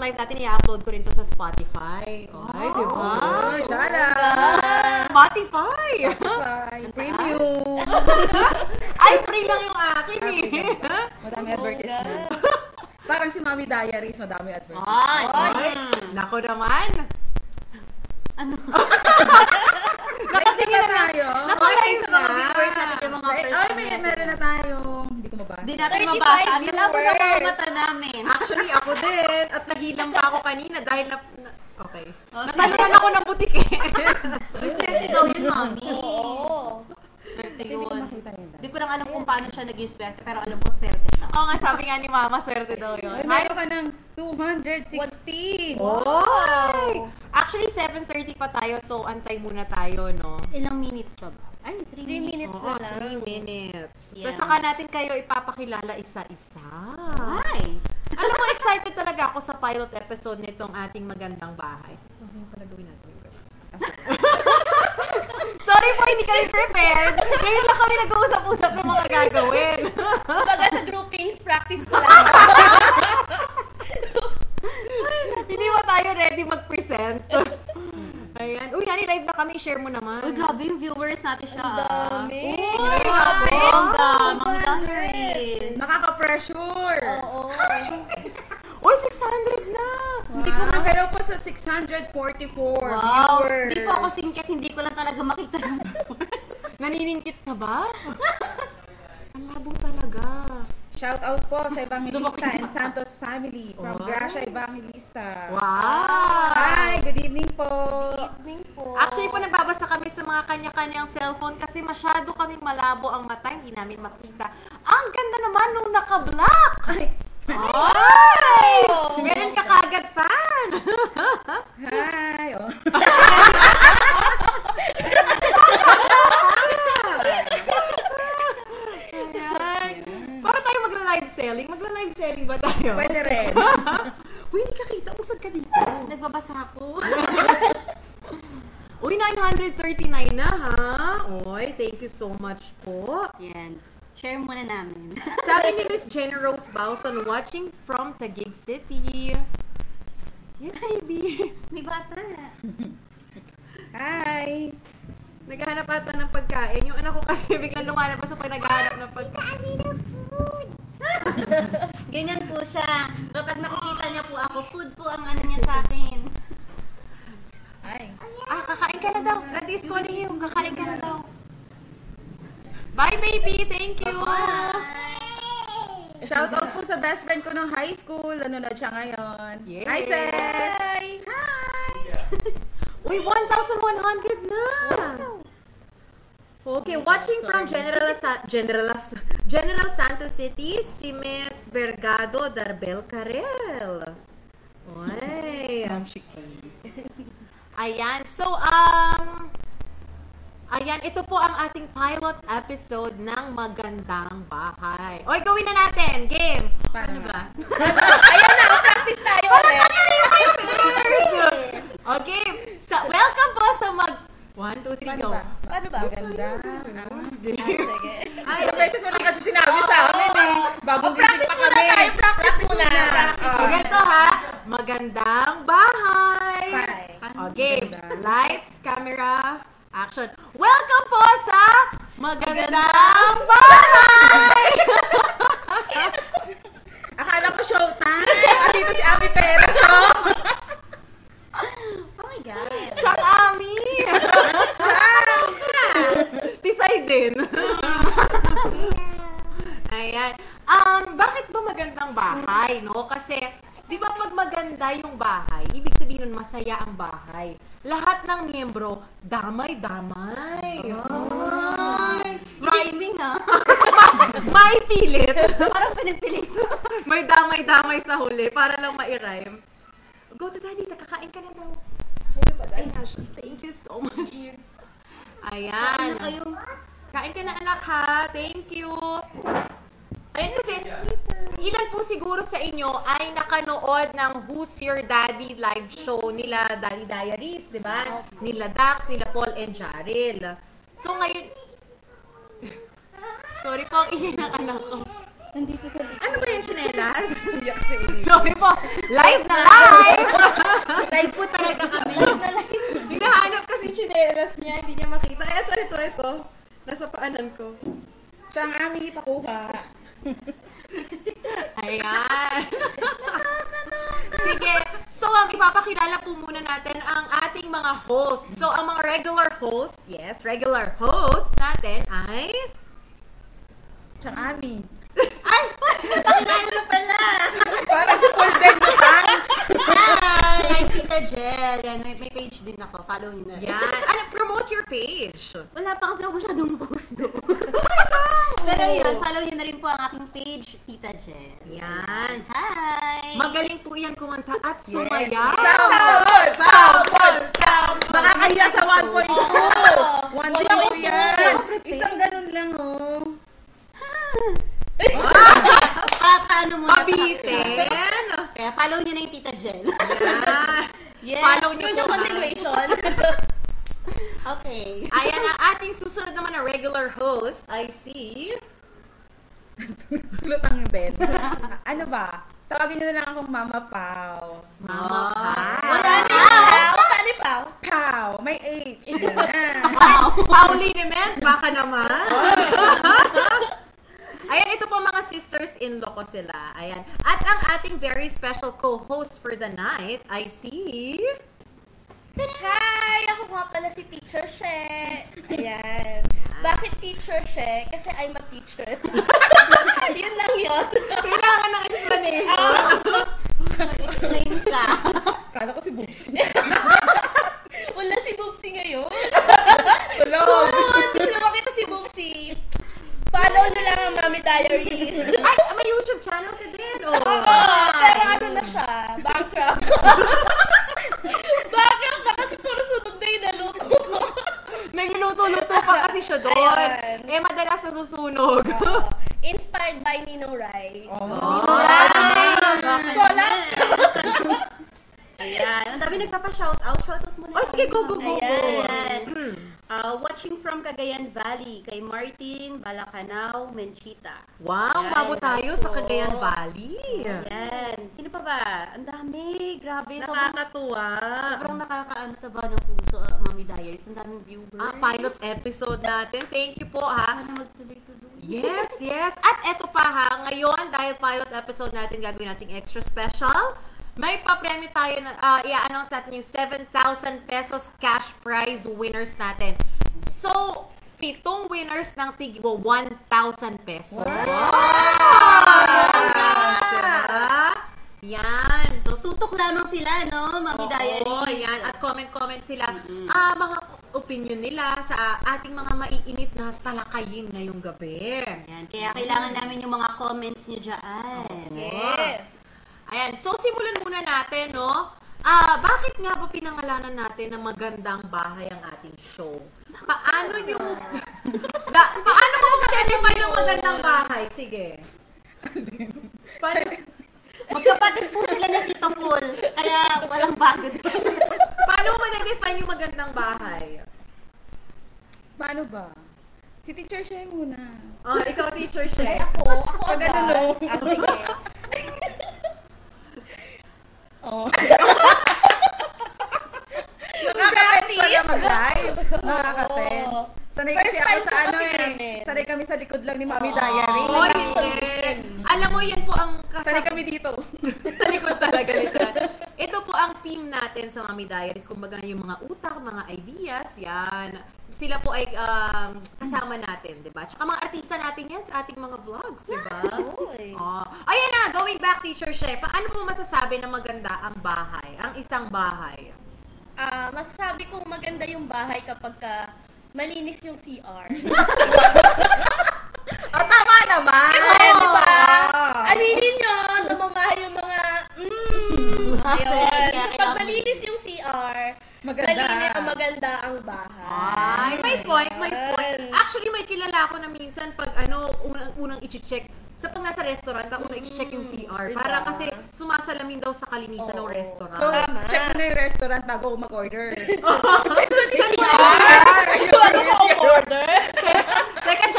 live natin, i-upload ko rin to sa Spotify. Ay, di ba? Oh, shout out! Spotify! Bye! Premium! Ay, free lang yung akin eh. Madami advertisement. Parang si Mami Diaries, madami advertisement. Ay, Ay. nako naman. Ano? Nakatingin na tayo. Yung mga Ay, may, meron na tayong, mabasa. Hindi natin 35 mabasa. Ang labo ng mga mata namin. Actually, ako din. At nahilang pa ako kanina dahil na... na- okay. Oh, Natalunan ako ng butik eh. Swerte daw yun, mami. Oo. Swerte yun. Hindi ko lang alam kung paano siya naging swerte, pero alam ko swerte siya. Oo nga, sabi nga ni Mama, swerte daw yun. Meron ka ng 216. Oh! Actually, 7.30 pa tayo, so antay muna tayo, no? Ilang minutes pa ba? Ay, 3 Three minutes. minutes na lang. 3 minutes. Yeah. Tapos saka natin kayo ipapakilala isa-isa. Ay! Alam mo, excited talaga ako sa pilot episode nitong ating magandang bahay. Okay, pala gawin natin. Sorry po, hindi kami prepared. Ngayon lang kami nag-uusap-usap ng mga gagawin. Kumbaga sa groupings, practice ko lang. hindi ba tayo ready mag-present? Ayan. Uy, nani, live na kami. Share mo naman. Uy, grabe yung viewers natin siya. Ang ah. dami. Uy, Grabe! Ang dami. Ang diaries. Nakaka-pressure. Oo. Uy, 600 na! Hindi ko masaraw po sa 644 Wow! viewers. Hindi po ako singket, hindi ko lang talaga makita yung viewers. Naniningkit ka ba? Ang labo talaga. Shout out po sa Evangelista and Santos family from Wow. Gracia Evangelista. Wow! Hi, good evening po. Evening po. Actually po, nagbabasa kami sa mga kanya-kanyang cellphone kasi masyado kaming malabo ang mata, hindi namin makita. Ang ganda naman nung naka-black! Ay, Ay! Meron ka kagad fan! hi. Oh. Ayan. Para tayo magla-live selling. Magla-live selling ba tayo? Pwede rin. Uy, hindi ka kita. Usad ka dito. Nagbabasa ako. Uy, 939 na ha? Uy, thank you so much po. Yan. Share muna namin. Sabi ni Miss Jenna Rose Bauson, watching from Taguig City. Yes, baby. May bata. Hi. Naghahanap ata ng pagkain. Yung anak ko kasi biglang lumalabas sa pag naghahanap ng pagkain. Ganyan po siya. Kapag nakikita niya po ako, food po ang ano niya sa akin. Hi. Ah, kakain ka na daw. Daddy is calling you. Kakain ka na daw. Bye, baby. Thank you. Shout out po sa best friend ko ng high school. Nanonood siya ngayon. Yes. Hi, sis. Hi! Uy, 1,100 na! Okay, watching from General Sa- General Sa- General Santos City, si Miss Vergado Darbel Carel. Uy. Ayan. So, um, ayan, ito po ang ating pilot episode ng Magandang Bahay. Oy, gawin na natin! Game! Paano Ano ba? Ayan na, practice tayo ulit. Okay, sa, welcome po sa mag... One, two, three, go. ba? Paano ba? Maganda. Sige. Ay, isang beses mo lang kasi sinabi sa amin eh. Bagong Oh, practice visit pa muna kami. tayo, practice muna. Practice muna. ganito ha, magandang bahay. Bye. Okay, Maganda. lights, camera, action. Welcome po sa magandang bahay. Akala ko showtime. Ah, dito si Ami Perez, oh. Oh my God. Chuck Ami. Tisay din. Ayan. Um, bakit ba magandang bahay, no? Kasi, di ba pag maganda yung bahay, ibig sabihin nun masaya ang bahay. Lahat ng miyembro, damay-damay. Ay. Rhyming ah. May pilit. Parang pinagpilit. May damay-damay sa huli para lang ma-rhyme. Go to daddy, nakakain ka na daw. Thank you so much. Ayan. Ano kayo? Kain ka na anak ha. Thank you. Ayun kasi, ilan po siguro sa inyo ay nakanood ng Who's Your Daddy live show nila Daddy Diaries, di ba? Nila Dax, nila Paul and Jaril. So ngayon, sorry po ang ingay ng anak ko. Nandito sa. Ano ba yung chinelas? Sorry po. Live na live! Live po talaga kami. Hinahanap kasi chinelas niya. Hindi niya makita. Ito, ito, ito. Nasa paanan ko. Siya ang Ami, pakuha. Ayan. Sige. So, ang ipapakilala po muna natin ang ating mga host. So, ang mga regular host, yes, regular host natin ay... Siya ang Ami. Ay! Pakilala na pala! Parang si Paul Den Lutang. Hi! I'm Tita Jel. Yan, may, may page din ako. Follow niyo na. Yan. Ano, promote your page. Wala pa kasi ako masyadong post doon. Pero yun, follow niyo na rin po ang aking page, Tita Jel. Yan. Hi! Magaling po yan kumanta at sumaya. Sample! Sample! Sample! Nakakahiya sa 1.2! 1.2 yan! Isang ganun lang, oh. Pa, mo Pabitin. Kaya follow niyo na yung Tita Jel. Yan. yes. Follow Yun po. yung continuation. Okay. Ayan ang ating susunod naman na regular host. I see. Lutang din. ano ba? Tawagin niyo na lang akong Mama Pau. Mama pa. Wala na! Pao, paano pao? Pau! May H. Yan na. Pauline Ment, baka naman. Ayan, ito po mga sisters-in-law ko sila. Ayan. At ang ating very special co-host for the night, I see... Hi! Ako nga pala si Teacher She. Ayan. Bakit Teacher She? Kasi I'm a teacher. yun lang yun. Kailangan ng explanation. Explain ka. Kala ko si Boobsy. Wala si Boopsy ngayon. Hello! Soon! Gusto mo kita si Boopsy. Follow na lang ang Mami Diaries. Ay, may YouTube channel ka din. Oh. Oo, pero ano na siya? Bankrupt. Bankrupt na kasi puro sunog na yung naluto. Nagluluto-luto pa kasi siya doon. Ayan. Eh, madalas nasusunog. Oo. Inspired by Ninong Rai. Oh. Collab. Ayan. Ang dami nagpapa-shoutout. Shoutout muna. Oh, sige, go, go, go, go. Ayan. Hmm. Uh, watching from Cagayan Valley, kay Martin, Balacanao, Menchita. Wow, Ayan, mabo tayo sa. Cagayan Valley. Ayan. Sino pa ba? Ang dami. Grabe. Sobrang, Nakakatuwa. sobrang nakakaano taba ng puso, uh, Mami Diaries. Ang daming viewers. Ah, pilot episode natin. Thank you po ha. Sana magtuloy-tuloy. Yes, yes. At eto pa ha, ngayon dahil pilot episode natin gagawin nating extra special, may pa-premyo tayo na uh, i-announce natin yung 7,000 pesos cash prize winners natin. So, pitong winners ng tig 1,000 pesos. Wow! Yan. So, tutok lamang sila, no, Mami Oo, Diaries? yan. At comment-comment sila. Ah, mga opinion nila sa ating mga maiinit na talakayin ngayong gabi. Ayan. Kaya kailangan namin yung mga comments nyo dyan. Yes. Ayan, so simulan muna natin, no? Ah, bakit nga ba pinangalanan natin ng magandang bahay ang ating show? Paano yung da, paano mo ma-identify yung magandang bahay? Sige. Paano, Magkapatid po sila ni Tito Paul. Kaya walang bago doon. paano mo ma-identify yung magandang bahay? Paano ba? Si Teacher Shay muna. Oh, ikaw teacher Ay, siya. ako. Ako agad. ano, no? Ah, sige. Oh. Nakaka-tense pala mag-live. Nakaka-tense. Sanay First kasi ako time sa po ano kasi eh. namin. Sanay kami sa likod lang ni Mami Oo. Diary. Oh, yes. Alam mo, yan po ang Sanay kasama kami dito. sa likod talaga nila. Ito po ang team natin sa Mami Diaries. Kumbaga yung mga utak, mga ideas, yan. Sila po ay um, kasama natin, di ba? Tsaka mga artista natin yan sa ating mga vlogs, di ba? Oh. Ayan na, going back, Teacher Chef. Paano mo masasabi na maganda ang bahay, ang isang bahay? Ah, masasabi kong maganda yung bahay kapag ka malinis yung CR. Oh, tama naman! Kasi, di ba? Aminin nyo, namamahay yung mga, mm, ayun. So, pag malinis yung CR, Maganda. malinis ang maganda ang bahay. Ay, may point, may point. Actually, may kilala ako na minsan pag ano, unang, unang i-check, sa pag nasa restaurant, ako unang i-check yung CR. Diba? Para kasi sumasalamin daw sa kalinisan ng Oo. restaurant. So, Tama. check mo na yung restaurant bago ako mag-order.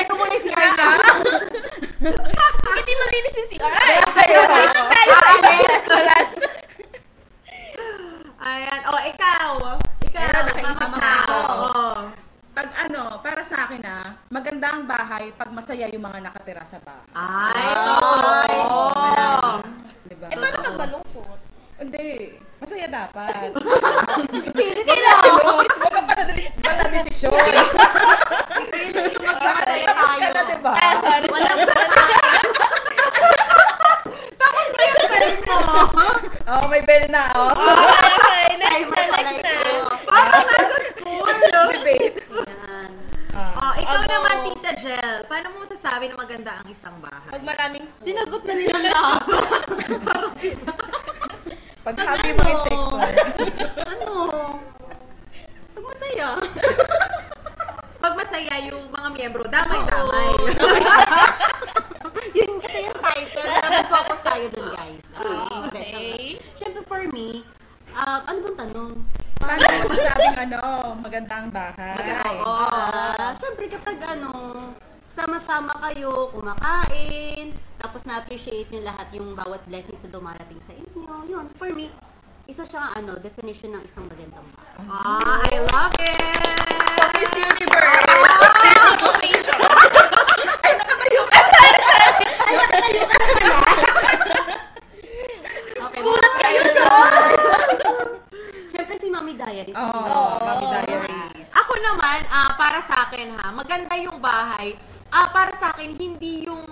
check mo yung CR na. Hindi malinis yung CR. Tayo sa restaurant. Ayan. O, ikaw. Ikaw. Ayan, nakaisip mama na ako. ko. Oo. Pag ano, para sa akin ah, maganda ang bahay pag masaya yung mga nakatira sa bahay. Ay, Ay, totoo. Diba? Eh, paano pag malungkot? Hindi. Masaya dapat. Pilit ko lang. Huwag ka pa na desisyon. Pilit ko magkakasaya tayo. Ka na, diba? Ah, sorry. Walang Oh, may bell na, oh. Okay, next timer na, pala next na. ito. Parang nasa school. Debate. Yan. Ah. Oh, ikaw Ako. naman, Tita Jel. Paano mo sasabi na maganda ang isang bahay? Pag maraming food. Sinagot na nilang lahat. Pag happy mo yung sector. ano? Pag masaya. Pag masaya yung mga miyembro, damay-damay. yun kasi yung title. Dapat focus tayo dun, guys. Okay. Okay. Siyempre for me, um, ano bang tanong? Paano mo masasabing ano, maganda ang bahay? Oo. Ah, Siyempre kapag ano, sama-sama kayo, kumakain, tapos na-appreciate nyo lahat yung bawat blessings na dumarating sa inyo. Yun, for me, isa siyang ano, definition ng isang magandang bahay. Ah, I love it! Miss Universe! Okay, Gulat kayo Siyempre si Mami Diaries. Oo, Oo. Mami Diaries. Ako naman, ah, para sa akin ha, maganda yung bahay. Ah, para sa akin, hindi yung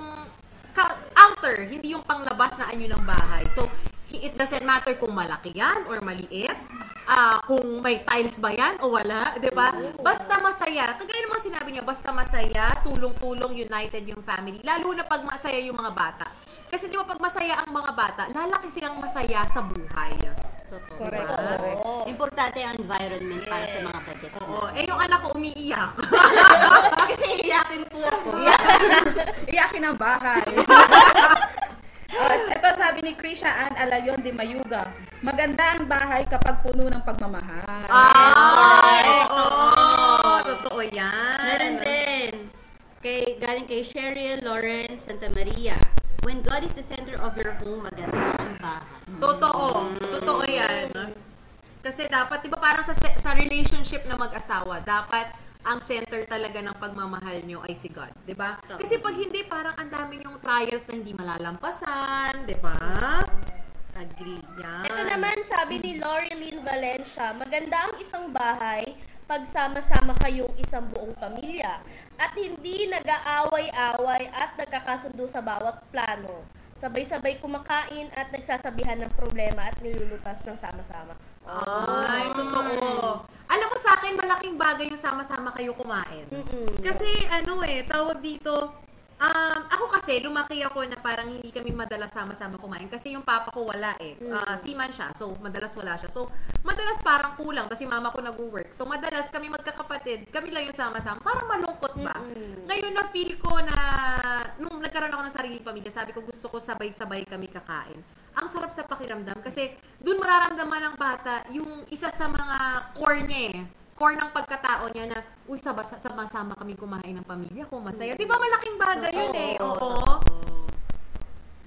ka- outer, hindi yung panglabas na anyo ng bahay. So, hi- it doesn't matter kung malaki yan or maliit. Ah, kung may tiles ba yan o wala, 'di ba? Basta masaya. Kagaya ng mga sinabi niyo, basta masaya, tulong-tulong, united yung family. Lalo na pag masaya yung mga bata. Kasi di ba pag masaya ang mga bata, lalaki silang masaya sa buhay. Totoo. Correct, Diba? correct. Oo. Importante ang environment para sa mga bagets. Oo. Eh, yung anak ko umiiyak. Kasi iyakin po ako. Iyakin ang bahay. Oh, ito sabi ni Krisha Ann Alayon de Mayuga. Maganda ang bahay kapag puno ng pagmamahal. Ay, oo. Totoo yan. Meron din. Kay, galing kay Cheryl Lawrence Santa Maria. When God is the center of your home, maganda ang bahay. Totoo. Totoo yan. Kasi dapat, di ba parang sa, se- sa relationship na mag-asawa, dapat ang center talaga ng pagmamahal nyo ay si God. Di ba? Kasi pag hindi, parang ang dami yung trials na hindi malalampasan. Di ba? Agree. Yan. Ito naman, sabi ni Loreline Valencia, maganda ang isang bahay pag sama-sama kayong isang buong pamilya at hindi nag-aaway-away at nagkakasundo sa bawat plano. Sabay-sabay kumakain at nagsasabihan ng problema at nilulutas ng sama-sama. Ay, totoo. Alam mo sa akin, malaking bagay yung sama-sama kayo kumain. Mm-mm. Kasi ano eh, tawag dito, um, ako kasi, lumaki ako na parang hindi kami madalas sama-sama kumain. Kasi yung papa ko wala eh. Ah, seaman siya, so madalas wala siya. So, madalas parang kulang, kasi mama ko nag-work. So, madalas kami magkakapatid, kami lang yung sama-sama. Parang malungkot ba? Mm-mm. Ngayon na feel ko na, nung nagkaroon ako ng sariling pamilya, sabi ko gusto ko sabay-sabay kami kakain. Ang sarap sa pakiramdam kasi dun mararamdaman ng bata yung isa sa mga core niya eh. Core ng pagkatao niya na, uy, saba- sama-sama kami kumain ng pamilya ko, masaya. Di ba malaking bagay yun eh? Oo.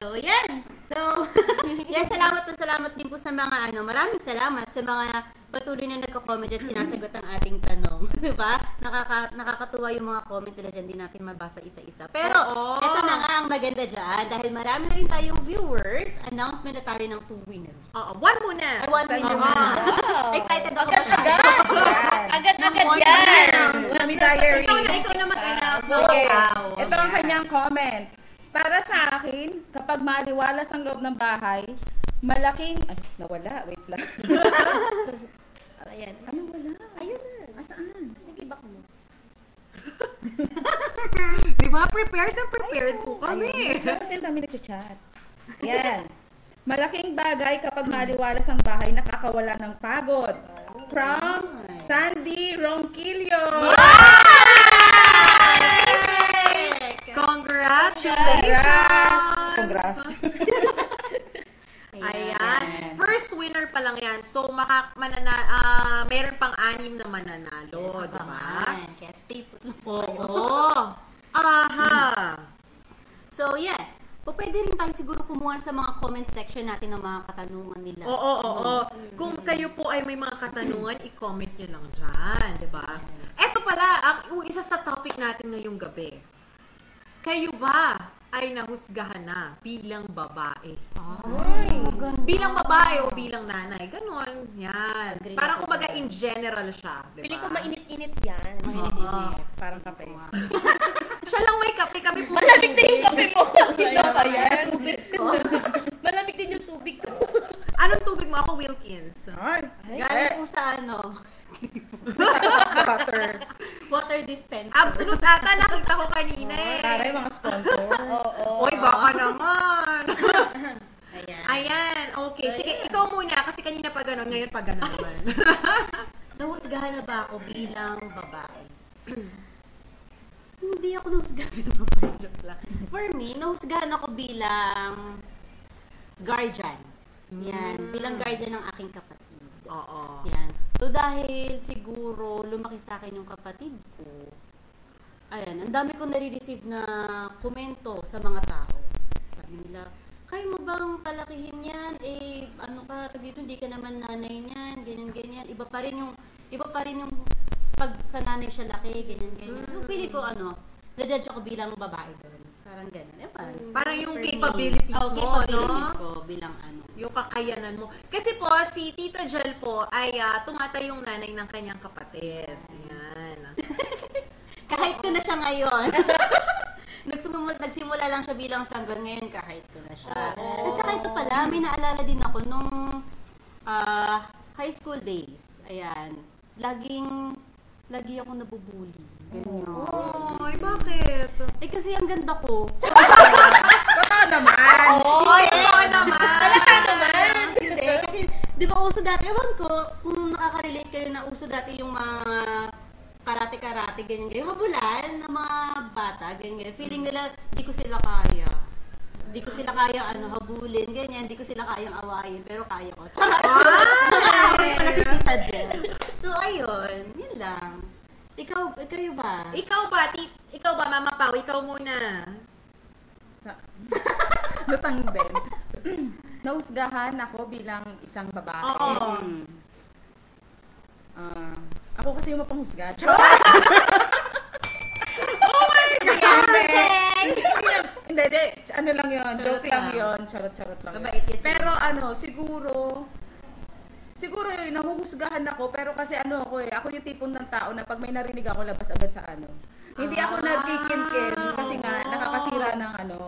So, yan. So, yan, salamat na salamat din po sa mga ano, maraming salamat sa mga patuloy na nagko-comment at sinasagot ang ating tanong. diba? Nakaka, nakakatuwa yung mga comment nila dyan, di natin mabasa isa-isa. Pero, Oo. eto na nga ang maganda dyan, dahil marami na rin tayong viewers, announcement na tayo ng two winners. Oo, one muna. Ay, one winner na. Excited ako. Agad-agad! Agad-agad One yan! winner. Diaries. Ikaw na, ikaw na mag-announce. Okay. Wow. Ito ang kanyang comment. Para sa akin, kapag maliwalas ang loob ng bahay, malaking... Ay, nawala. Wait lang. Ayan. ano wala? Ayun na. Asaan? Sige, back mo. Di ba? Prepared na prepared po kami. Ayun. Kasi ang dami nagchat. Yan. Malaking bagay kapag maliwalas ang bahay, nakakawala ng pagod. From Sandy Ronquillo. Congratulations! Congrats. Ayan. First winner pa lang yan. So, maka, manana, ah, meron pang anim na mananalo, di ba? Ayan, Kaya stay put lang. Oo. Aha. So, yeah. O pwede rin tayo siguro kumuha sa mga comment section natin ng mga katanungan nila. Oo, oo, oo. Kung kayo po ay may mga katanungan, i-comment nyo lang dyan, di ba? Eto pala, ang isa sa topic natin ngayong gabi. Kayo ba ay nahusgahan na bilang babae? Ay, Bilang babae o bilang nanay? Ganon. Yan. Agree Parang ako kumbaga in general siya. Di ba? Feeling ko mainit-init yan. Mainit-init. Parang kape. Siya lang may kape. Kami po. Malamig din yung kape mo. Siya ba yan? Malamig din yung tubig ko. Anong tubig mo? Ako Wilkins. Ay, Galing po sa ano, butter. water dispenser. Absolute ata. Nakita ko kanina eh. Taray, mga sponsor. Oo. Oy, baka naman. Ayan. Ayan, okay. Sige, ikaw muna kasi kanina pa ganun, ngayon pa ganun naman. Nahusgahan na ba ako bilang babae? Hindi ako nahusgahan bilang babae. Joke lang. For me, nahusgahan ako bilang guardian. Yan. Bilang guardian ng aking kapatid. Oo. Yan. So dahil siguro lumaki sa akin yung kapatid ko, ayan, ang dami ko nare-receive na komento sa mga tao. Sabi nila, kaya mo bang palakihin yan? Eh, ano ka, dito hindi ka naman nanay niyan, ganyan, ganyan. Iba pa rin yung, iba pa rin yung pag sa nanay siya laki, ganyan, ganyan. Yung pili ko, ano, na-judge ako bilang babae doon. Parang ganun. Eh, parang, Parang yung for me. capabilities Oh, mo, capabilities no? ko bilang ano. Yung kakayanan mo. Kasi po, si Tita Jel po ay uh, tumatayong nanay ng kanyang kapatid. Ayan. Kahit ko na siya ngayon. nagsimula, nagsimula lang siya bilang sanggol, ngayon kahit ko na siya. Oo. At saka ito pala, may naalala din ako nung ah, high school days. Ayan. Laging, lagi ako nabubuli. Ganyan. Ay, bakit? Eh kasi ang ganda ko. Totoo naman. Ay, oo naman. Talaga naman. Hindi, kasi di ba uso dati, ewan ko, kung nakaka-relate kayo na uso dati yung mga karate-karate, ganyan, ganyan, habulan ng mga bata, ganyan, ganyan. Feeling nila, di ko sila kaya. Di ko sila kaya ano, habulin, ganyan, di ko sila kayang awayin, pero kaya ko. Charot! Ay, pala si Tita Jen. So, ayun, yun lang. Ikaw, kayo ba? Ikaw ba, ti- ikaw ba, Mama Pau? Ikaw muna. Sa- Lutang din. Nahusgahan ako bilang isang babae. Oo. Mm. Ah, ako kasi yung mapanghusga. Jen! Hindi, hindi. Ano lang yun. Charot Joke lang lang. yun. Charot-charot lang. yun. Mabait Pero ano, siguro, siguro yun, nahuhusgahan ako. Pero kasi ano ako eh, ako yung tipong ng tao na pag may narinig ako, labas agad sa ano. Hindi ako Ah, nagkikim-kim kasi nga, nakakasira ng ano,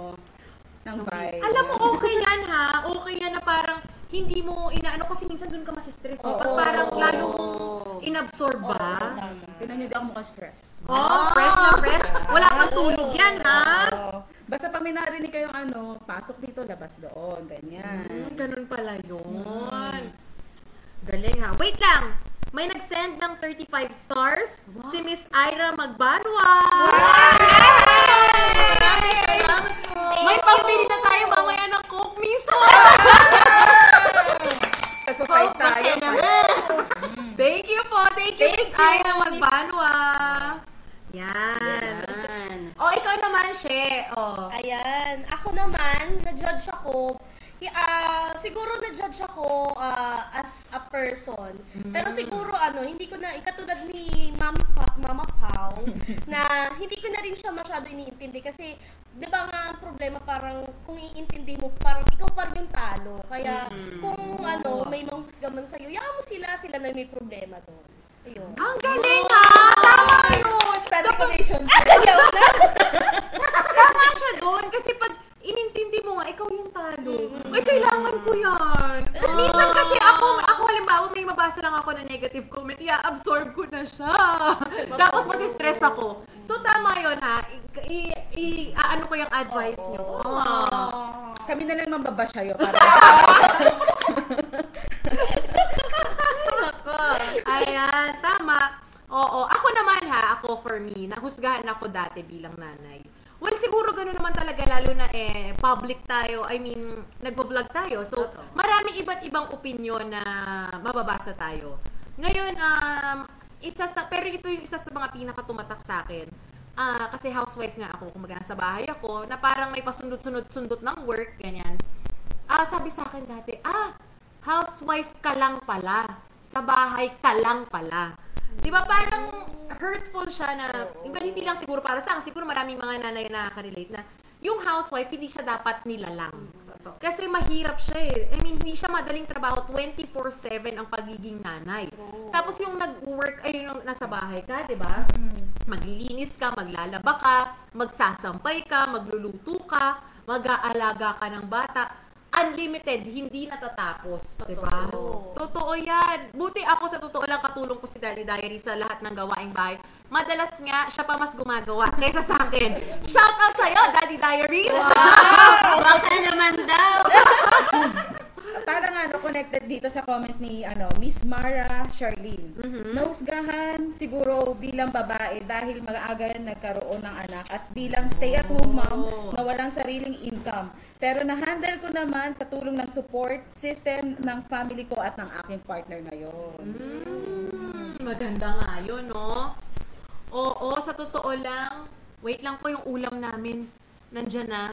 ng vibe. Alam mo, okay yan ha. Okay yan na parang hindi mo inaano kasi minsan dun ka masistress. Oh, Pag parang lalo mong inabsorb ba? Tinan nyo, di ako mukhang stress. Oh, fresh na fresh. Wala kang tulog yan ha. Basta pag may narinig kayong ano, pasok dito, labas doon, ganyan. Hmm, ganun pala yun. Galing ha. Wait lang. May nag-send ng 35 stars. Si Miss Ira Magbanwa. May pambili na tayo mamaya ng Coke. Kasupay tayo. Thank you po. Thank you, Miss Ira Magbanwa. Yan. Yan. O, ikaw naman, She. O. Ayan. Ako naman, na-judge ako. Ah, siguro na-judge ako ah, as a person. Pero siguro ano, hindi ko na, katulad ni Mami pa, Mama Pau, na hindi ko na rin siya masyado iniintindi. Kasi, di ba nga ang problema parang kung iintindi mo, parang ikaw pa rin yung talo. Kaya kung ano, may manghusga man sa'yo, yaman mo sila, sila na may problema doon. Ayun. Ang galing ah! Tama yun! Standing ovation. Tama siya doon. Kasi pag inintindi mo nga, ikaw yung talo. Ay, kailangan ko yan. Minsan kasi ako, ako halimbawa, may mabasa lang ako na negative comment, i-absorb ko na siya. Tapos masistress ako. So, tama yun ha. I, i, i- aano ko yung advice niyo. Ah. Kami na lang mambabasyayo para Ayan, tama. Oo, ako naman ha, ako for me, nahusgahan ako dati bilang nanay. Well, siguro gano'n naman talaga, lalo na eh, public tayo, I mean, nagbo-vlog tayo. So, Totoo. maraming iba't ibang opinion na mababasa tayo. Ngayon, um, isa sa, pero ito yung isa sa mga pinakatumatak sa akin. ah, kasi housewife nga ako, kumbaga nasa bahay ako, na parang may pasundot-sundot-sundot ng work, ganyan. Ah, sabi sa akin dati, ah, housewife ka lang pala. Sa bahay ka lang pala. Di ba parang hurtful siya na, iba hindi lang siguro para sa akin, siguro maraming mga nanay na nakaka-relate na, yung housewife, hindi siya dapat nilalang. Kasi mahirap siya eh. I mean, hindi siya madaling trabaho. 24-7 ang pagiging nanay. Tapos yung nag-work, ay yung nasa bahay ka, di ba? Maglilinis ka, maglalaba ka, magsasampay ka, magluluto ka, mag-aalaga ka ng bata. Unlimited, hindi natatapos, di ba? Totoo yan. Buti ako sa totoo lang katulong ko si Daddy Diary sa lahat ng gawaing bahay. Madalas nga, siya pa mas gumagawa kaysa sa akin. Shout out sa'yo, Daddy Diaries! Baka naman daw. Parang ano, connected dito sa comment ni ano, Miss Mara Charlene. Mhm. Nausgahan siguro bilang babae dahil mag-aaga nagkaroon ng anak at bilang stay-at-home mom Oh. na walang sariling income. Pero na-handle ko naman sa tulong ng support system ng family ko at ng aking partner ngayon. Mm, maganda nga yun, no? Oo, sa totoo lang, wait lang po yung ulam namin. Nandyan na.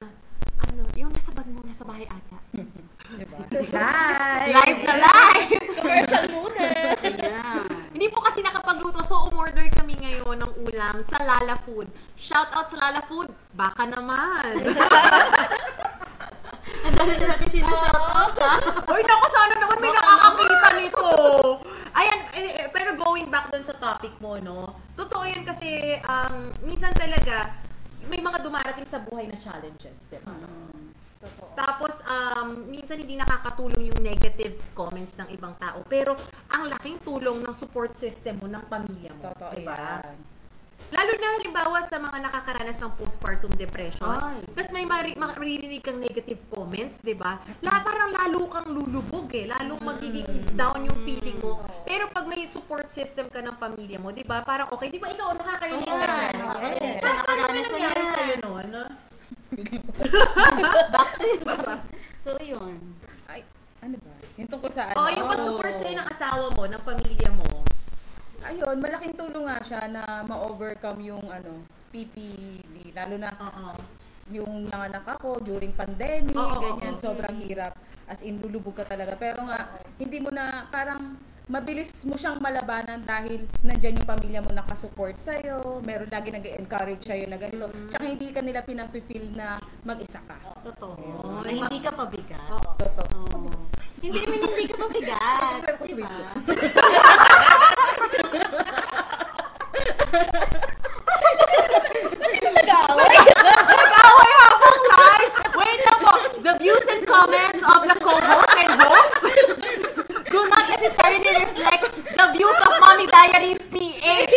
Ano, yung nasa bag mo, nasa bahay ata. Diba? Live! Live na live! Commercial muna. Ayan. Hindi po kasi nakapagluto, so umorder kami ngayon ng ulam sa Lala Food. Shout out sa Lala Food, baka naman. Ang dami na natin sinashoutout ha. Uy, naku, sana naman may nakakakita nito. Ayan, eh, eh, pero going back dun sa topic mo, no? Totoo yan kasi, um, minsan talaga, may mga dumarating sa buhay na challenges, di ba? Tapos, um, minsan hindi nakakatulong yung negative comments ng ibang tao. Pero, ang laking tulong ng support system mo, ng pamilya mo. Totoo di ba? yan. Lalo na halimbawa sa mga nakakaranas ng postpartum depression. Tapos may mari- ma- maririnig kang negative comments, di ba? La, parang lalo kang lulubog eh. Lalong magiging down yung feeling mo. Pero pag may support system ka ng pamilya mo, di ba? Parang okay. Di ba ikaw nakakarinig ka dyan? ano Nakakaranas ko nangyari sa'yo noon? Back to you. So, yun. Ay, ano ba? Yung tungkol sa ano? Oo, yung pag-support sa'yo ng asawa mo, ng pamilya mo. Ayun, malaking tulong nga siya na ma-overcome yung ano, PPD. Lalo na Oo. yung nanganak ako during pandemic, oo, ganyan, oo. sobrang hirap. As in, lulubog ka talaga. Pero nga, hindi mo na, parang, mabilis mo siyang malabanan dahil nandyan yung pamilya mo nakasupport sa'yo, meron lagi nag-encourage sa'yo na ganito. Tsaka hindi ka nila pinapifeel na mag-isa ka. Totoo. Na hindi ka pabigat. Totoo. Oo. Hindi naman hindi ka pabigat. Pero kung Diba? Nag-aaway. Nag-away habang live! The views and comments of the co-host and host do not necessarily reflect the views of Mommy Diaries PH.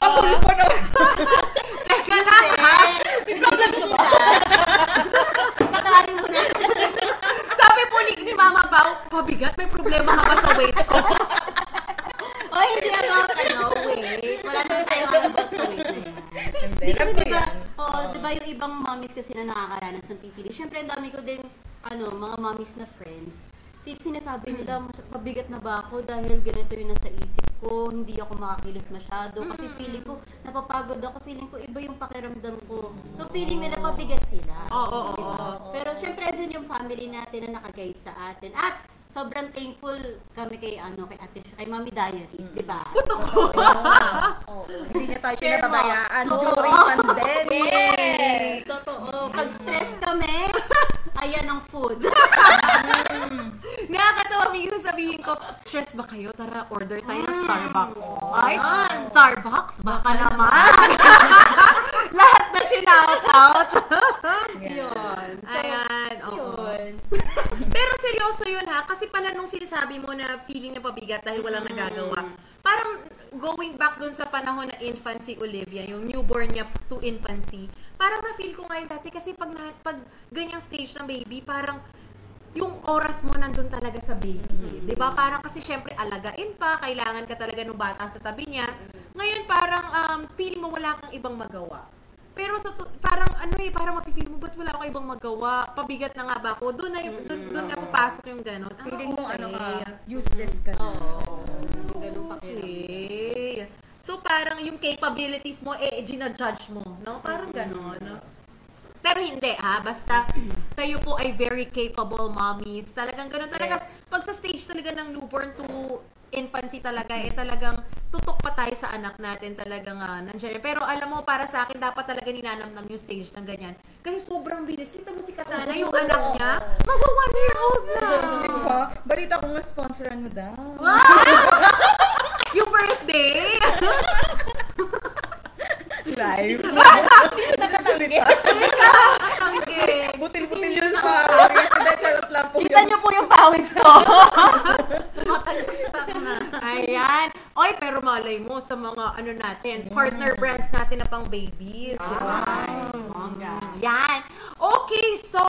Pagulpo na. Teka lang ha. Patawarin mo na. Sabi po ni, ni Mama Pao, pabigat, may problema ka ba sa weight ko? O, hindi about, ano, wait. Wala naman tayo about sa weight na yan. Hindi, Di kasi diba, yan. oh, diba yung ibang mommies kasi na nakakaranas ng PPD, syempre ang dami ko din, ano, mga mommies na friends. Si sinasabi nila, "Mas- pabigat na ba ako dahil ganito yung nasa isip ko, hindi ako makakilos masyado. Kasi feeling ko, napapagod ako, feeling ko iba yung pakiramdam ko. So feeling nila pabigat sila. Oo, oo, Diba? oo. Pero syempre, andyan yung family natin na nakaguide sa atin. At sobrang thankful kami kay ano kay Ate kay Mami Diaries, di ba? Oo. Hindi niya tayo pinababayaan during pandemic. Yes. Totoo. Pag stress kami, ayan ang food. Nakakatawa, minsan sabihin ko, stress ba kayo? Tara, order tayo ng Starbucks. Ay, Ay. Starbucks? Baka naman. Lahat na shinout out. Yun. So, Ayan, oo. yun. Pero seryoso yun ha, kasi pala nung sinasabi mo na feeling na pabigat dahil walang nagagawa, parang going back dun sa panahon na infancy Olivia, yung newborn niya to infancy, parang na-feel ko ngayon dati kasi pag, na, pag ganyang stage ng baby, parang yung oras mo nandun talaga sa baby. 'Di ba? Parang kasi syempre alagain pa, kailangan ka talaga ng bata sa tabi niya. Ngayon parang um, feel mo wala kang ibang magawa. Pero sa to- parang ano eh, parang mapipil mo, ba't wala akong ibang magawa? Pabigat na nga ba ako? Doon na, yung- doon, doon na papasok yung gano'n. Ah, Feeling mo ano ka, useless ka na. Oo. Ganun pa Okay. So parang yung capabilities mo, eh, ginajudge mo, no? Parang gano'n, no? Pero hindi ha, basta kayo po ay very capable mommies. Talagang ganun talaga. Pag sa stage talaga ng newborn to infancy talaga, eh talagang tutok pa tayo sa anak natin talagang uh, nandiyan. Pero alam mo, para sa akin, dapat talaga ninanamnam yung stage ng ganyan. Kasi sobrang bilis. Kita mo si Katana, yung anak niya, magwa one year old na. Di ba? Balita ko nga sponsoran mo daw. yung birthday. Live. Nakatanggi. Butil-butil yun sa pawis. Hindi, charot lang po Kita niyo po yung pawis ko. Ayan. Oy, pero malay mo sa mga ano natin, partner brands natin na pang babies. di ba? Bongga. Yan. Okay, so,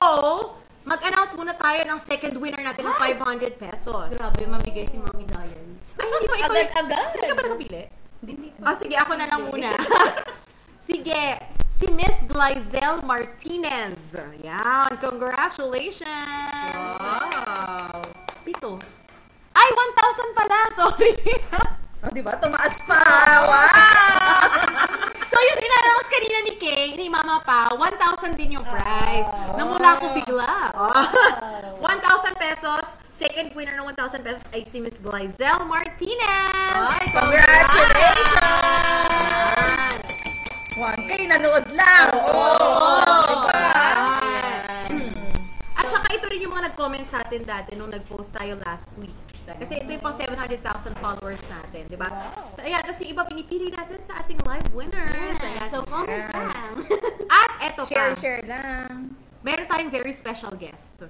mag-announce muna tayo ng second winner natin ng 500 pesos. Grabe, mamigay si Mami Diaries. Ay, hindi ba ikaw? Agad-agad. Hindi ka ba nakapili? Hindi Ah, sige, ako na lang muna. sige, si Miss Glyzel Martinez. Yan, congratulations! Wow. Pito. Ay, 1,000 pala! Sorry! Oh, di ba? Tumaas pa. Wow! so, yung in-announce kanina ni Kay, ni Mama Pa, 1,000 din yung prize. Namula ko bigla. 1,000 pesos. Second winner ng 1,000 pesos ay si Miss Glyzel Martinez. Ay, Congratulations! 1K, nanood lang. Oh, diba? At saka ito rin yung mga nag-comment sa atin dati nung nag-post tayo last week. Kasi ito yung pang 700,000 followers natin, di ba? So, ayan, tapos yung iba pinipili natin sa ating live winners. Ayan. So, comment lang. At eto Share, pa, share lang. meron tayong very special guest.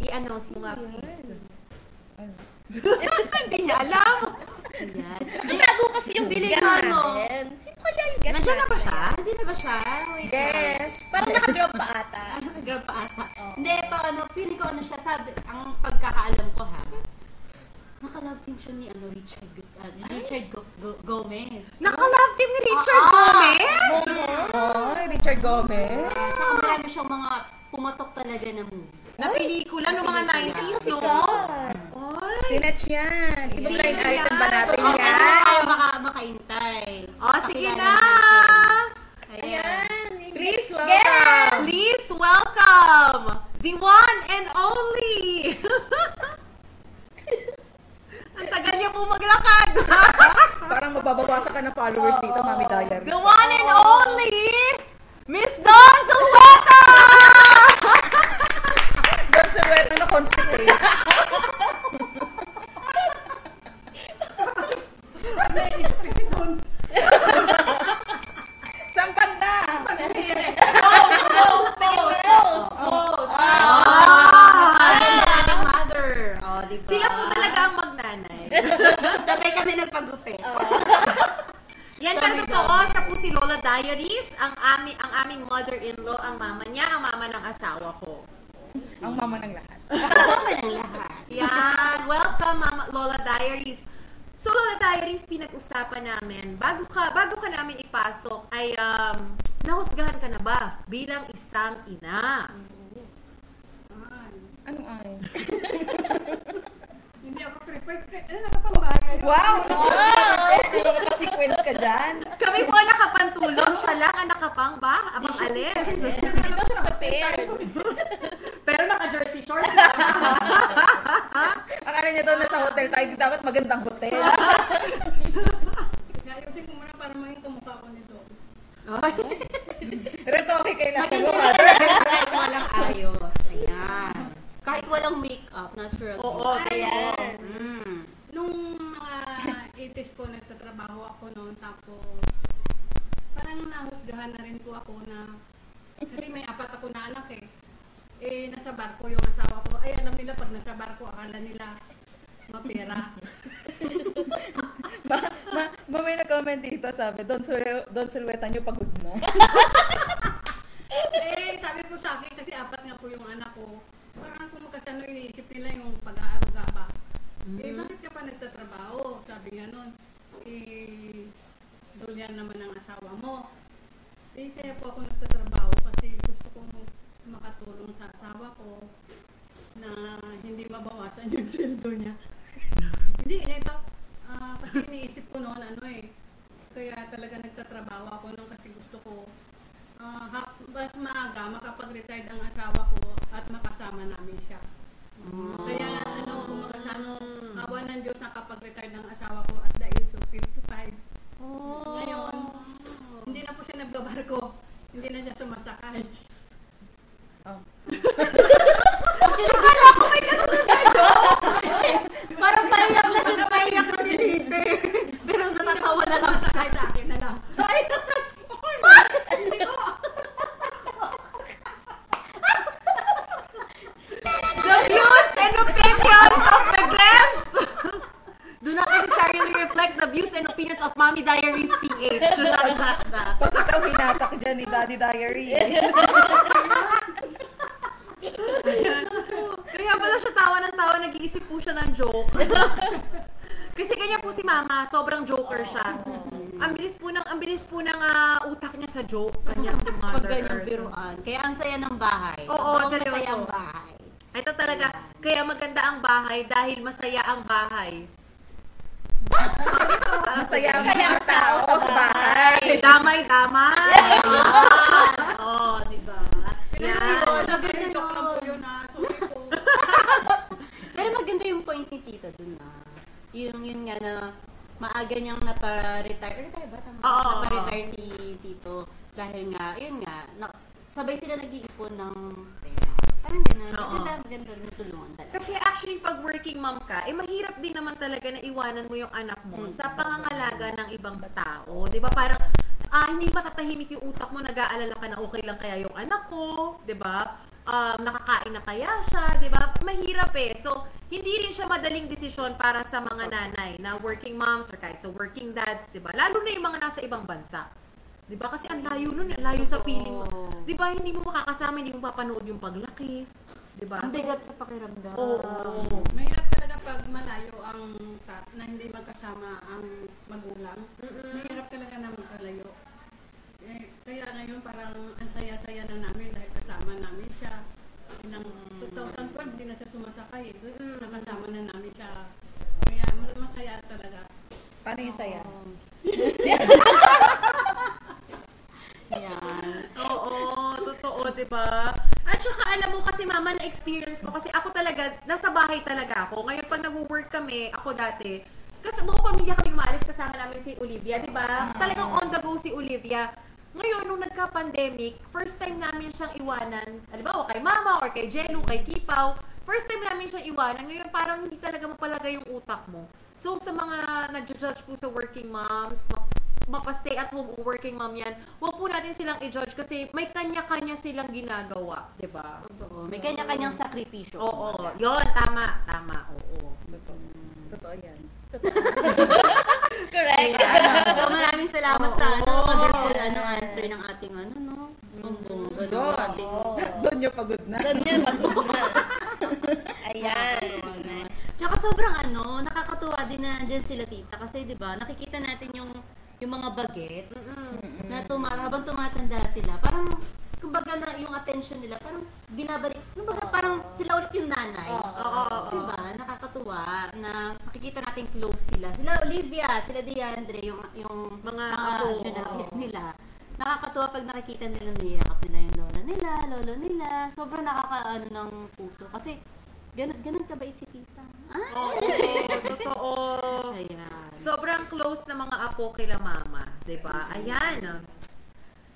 I-announce mo nga, please. Hindi niya alam. Ayan. Nagtago kasi yung Bilis mo. Sino kaya yung guest Nandiyan na ba siya? Nandiyan na ba siya? Wait. Yes. Parang nakadrop pa ata. Ay, nakagrab pa ata. Hindi, ito ano, feeling ko ano siya, sabi, ang pagkakaalam ko ha, nakalove team siya ni ano, Richard, uh, Richard Go- Go- Gomez. Naka-love team ni Richard Ah, Gomez? Oh, Richard Gomez. Uh, tsaka marami siyang mga pumatok talaga na movie. Na pelikula noong mga 90s, no? God. Oy. Sinetch yan. Ibang line item ba natin So, yan? kung tayo maka, makaintay. Oh, sige na! Ayan. Ayan. Please, welcome. Please welcome the one and only. Ang tagal niya po maglakad. Parang mababawasan ka ng followers dito, Mami Diaries. the one and only Miss Dawn Zulweta! Doon sa wet na constipate. Saan banda? Pose, pose, Rose. pose. Ah! Ating mother. Oh, di ba? Sila po talaga ang magnanay. Sabay kami nagpagupit. Yan ang totoo. Siya po si Lola Diaries, ang aming ang aming mother-in-law, ang mama niya, ang mama ng asawa ko. Ang mama ng lahat. Tama ng lahat. Yan. Welcome, Mama Lola Diaries. So, Lola Diaries, pinag-usapan namin, bago ka, bago ka namin ipasok, ay um, nahusgahan ka na ba bilang isang ina? Anong ay? Hindi ako prepared. Eh, nakapangbahay kayo. Wow! Hindi ba sequence ka dyan? Kami po ang nakapantulong, siya lang ang nakapang ba? Abang alis. Hindi daw siya prepared. Pero naka-jersey shorts. Akala niya daw nasa hotel tayo. Di dapat magandang hotel. Ayusin ko muna para maging kamukha ko nito. Reto, okay kailangan mo, Maganda kahit walang ayos. Ayan. Kahit walang makeup, natural. Oo, beauty. kaya. Mm. Nung mga 80s ko, nagtatrabaho ako noon. Tapos, parang nahusgahan na rin po ako na, kasi may apat ako na anak eh. Eh, nasa barko yung asawa ko. Ay, alam nila pag nasa barko, akala nila mapera. Ma, ma, ma, may nag-comment dito, sabi, Don, Sul- Don Sulweta nyo pagod na. eh, sabi po sa akin, kasi apat nga po yung anak ko. Parang kung magkasano iniisip nila yung pag-aaruga ba. Eh, bakit ka pa nagtatrabaho? Sabi nga nun, eh, doon yan naman ang asawa mo. Eh, kaya po ako nagtatrabaho kasi gusto ko makatulong sa asawa ko na hindi mabawasan yung sweldo niya. hindi, ito, ah, kasi iniisip ko noon, ano eh, kaya talaga nagtatrabaho ako noon kasi gusto ko ha- mas maaga makapag-retire ang asawa ko at makasama namin siya. Kaya ano, kumaga sa ano, awa ng Diyos nakapag-retire ng asawa ko at the age of 55. Ngayon, hindi na po siya nagbabarko. Hindi na siya sumasakay. Parang paiyak na si paiyak na si Tite. Pero natatawa na lang siya. Kahit sa akin na lang. The views and opinions of the guests do not necessarily reflect the views and opinions of Mommy Diaries PH. Pag ikaw hinatak dyan ni Daddy Diary. Kaya pala siya tawa ng tawa, nag-iisip po siya ng joke. Kasi ganyan po si Mama, sobrang joker siya. Ang bilis po ng ang bilis po ng ah, utak niya sa joke. Ganyan si Pag Mother ganyang Earth. biruan. Kaya ang saya ng bahay. Oo, Totoo, seryoso. masaya ang bahay. Ito talaga, kaya maganda ang bahay dahil masaya ang bahay. Masaya ang Masaya mga ang tao sa bahay. Damay, damay. Oo, di ba? Yan. Maganda Joke lang po yun. yun ah. Sorry po. Pero maganda yung point ni Tita dun na. Yung yun nga na maaga niyang napa-retire. Retire ba? Tama? Oo, oo, Napa-retire si Tito. Dahil nga, yun nga, na, sabay sila nag-iipon ng pera. Parang gano'n. Oo. Maganda, maganda rin tulungan talaga. Kasi actually, pag working mom ka, eh mahirap din naman talaga na iwanan mo yung anak mo sa pangangalaga ng ibang tao. Di ba? Parang, ah, hindi ba tatahimik yung utak mo, nag-aalala ka na okay lang kaya yung anak ko, di ba? Um, nakakain na kaya siya, di ba? Mahirap eh. So, hindi rin siya madaling desisyon para sa mga nanay na working moms or kahit sa working dads, di ba? Lalo na yung mga nasa ibang bansa. Di ba? Kasi ang layo nun, ang layo sa piling mo. Di ba? Hindi mo makakasama, hindi mo mapanood yung paglaki. Di ba? Ang So, bigat sa pakiramdam. Oo. Mahirap talaga pag malayo ang ta- na hindi magkasama ang magulang. Mahirap talaga na magkalayo. Eh, kaya ngayon parang ang saya-saya na namin kasama namin siya. Ilang 2012 hindi na siya sumasakay. eh. Nakasama na namin siya. Kaya mas- masaya talaga. Paano yung saya? Yan. Oo, totoo, 'di ba? At saka alam mo kasi mama na experience ko kasi ako talaga nasa bahay talaga ako. Ngayon pag nagwo-work kami, ako dati, kasi buong pamilya kami umalis kasama namin si Olivia, 'di ba? Talagang on the go si Olivia. Ngayon, nung nagka-pandemic, first time namin siyang iwanan, alam ba, o kay mama, or kay Jelu, kay Kipaw, first time namin siyang iwanan. Ngayon, parang hindi talaga mapalagay yung utak mo. So, sa mga nag-judge po sa working moms, ma- mapa-stay at home o working mom yan, huwag po natin silang i-judge kasi may kanya-kanya silang ginagawa, 'di ba? Totoo. May kanya-kanyang sakripisyo. Oo, 'yon tama, tama, oo. Totoo yan. Correct. so maraming salamat sa ano, wonderful ano, answer ng ating ano, no? Ang bongga ng Doon. ating... Doon yung pagod na. Doon yun, pagod na. Ayan. Tsaka sobrang ano, nakakatuwa din na dyan sila tita kasi 'di ba nakikita natin yung yung mga bagets na tuma habang tumatanda sila. Parang kumbaga na yung attention nila parang binabalik. Kumbaga parang sila ulit yung nanay. Oo, oo, oo. Diba? Nakakatuwa na makikita natin close sila. Sila Olivia, sila Deandre, yung yung Mga apo. generals nila. Nakakatuwa pag nakikita nila niyakap nila yung lola nila, lolo nila. Sobrang nakakaano ng puso. Kasi ganun, ganun kabait si tita. Ah, Oo, totoo. Ayan. Sobrang close na mga apo kila mama, 'di ba? Ayan.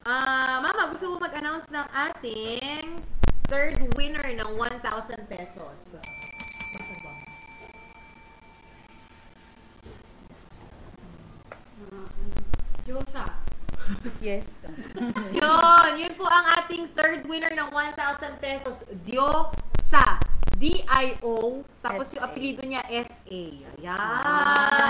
Ah, mama, gusto mo mag-announce ng ating third winner ng 1,000 pesos. Diyosa. Yes. Yun, yun po ang ating third winner ng 1,000 pesos. Diosa. D-I-O. Tapos yung apelido niya, S-A. Ayan.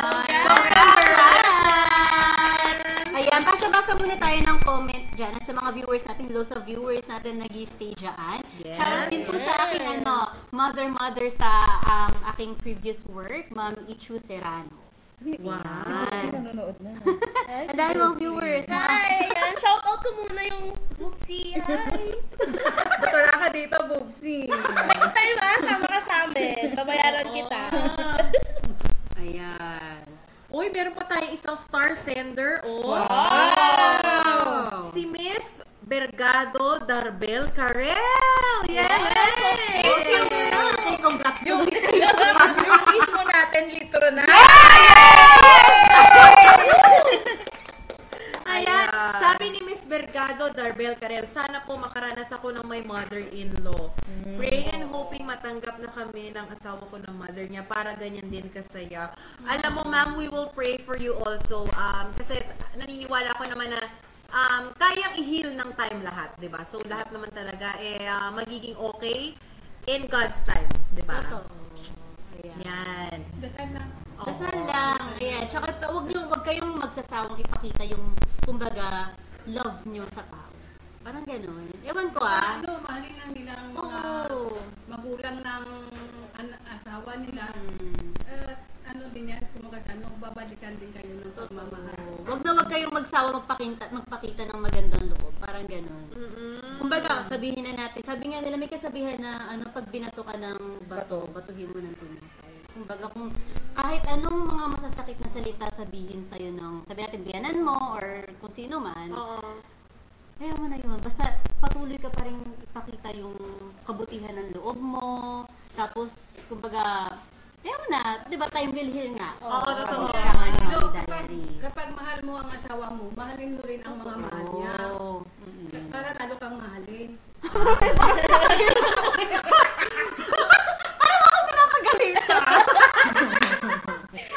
Ayan, basa-basa muna tayo ng comments dyan at sa mga viewers natin, lots of viewers natin nag stay dyan. Yes. Shoutout din po sa aking ano, mother-mother sa um, aking previous work, Ma'am Ichu Serrano. Wow. Kasi nanonood na. Ang dami mong viewers. Hi! Ayan, shoutout ko muna yung Mupsi. Hi! Batura ka dito, Boobsy. Next time ha, sama ka sa amin. Babayaran kita. Ayan. Uy, isang star sender, oh. Wow! Si Miss Bergado Darbel Carel! Yes! Okay, congrats to Yung, yung mismo natin, litro na. Ayan, sabi ni Miss Bergado Darbel Carel, sana po makaranas ako ng my mother-in-law. Pray and hoping matanggap na kami ng asawa ko ng mother niya para ganyan din kasaya. Alam mo, ma'am, we will pray for you also. Um, kasi naniniwala ko naman na um, kayang i-heal ng time lahat, di ba? So, lahat naman talaga eh, ah, magiging okay in God's time, di ba? Totoo. Ayan. Yan. Dasal lang. Oo. Dasal lang. Ayan. Tsaka pa- wag niyo, wag kayong magsasawang ipakita yung, kumbaga, love niyo sa tao. Parang ganun. Ewan ko ah. Ano, mahalin lang nila ang mga magulang ng an- asawa nila. Hmm. Eh, ano din yan, kumakasan, magbabalikan din kayo ng pagmamahal. Oo. Wag na wag kayong magsawa magpakita, magpakita ng magandang loob. Parang ganun. Mm-mm. Kumbaga, sabihin na natin, sabi nga nila may kasabihan na ano, pag binato ka ng bato, Bato. batuhin mo ng tinapay. Kumbaga, kung kahit anong mga masasakit na salita sabihin sa'yo ng, sabi natin, biyanan mo or kung sino man, Oo. ayaw mo na yun. Basta patuloy ka pa rin ipakita yung kabutihan ng loob mo. Tapos, kumbaga, ayaw mo na, di ba, time will heal nga. Oo, totoo. Nga ni Pero Mami kapag, Diaries. kapag mahal mo ang asawa mo, mahalin mo rin ang mga mahal niya. Oo. Mm-mm. Para lalo kang mahalin.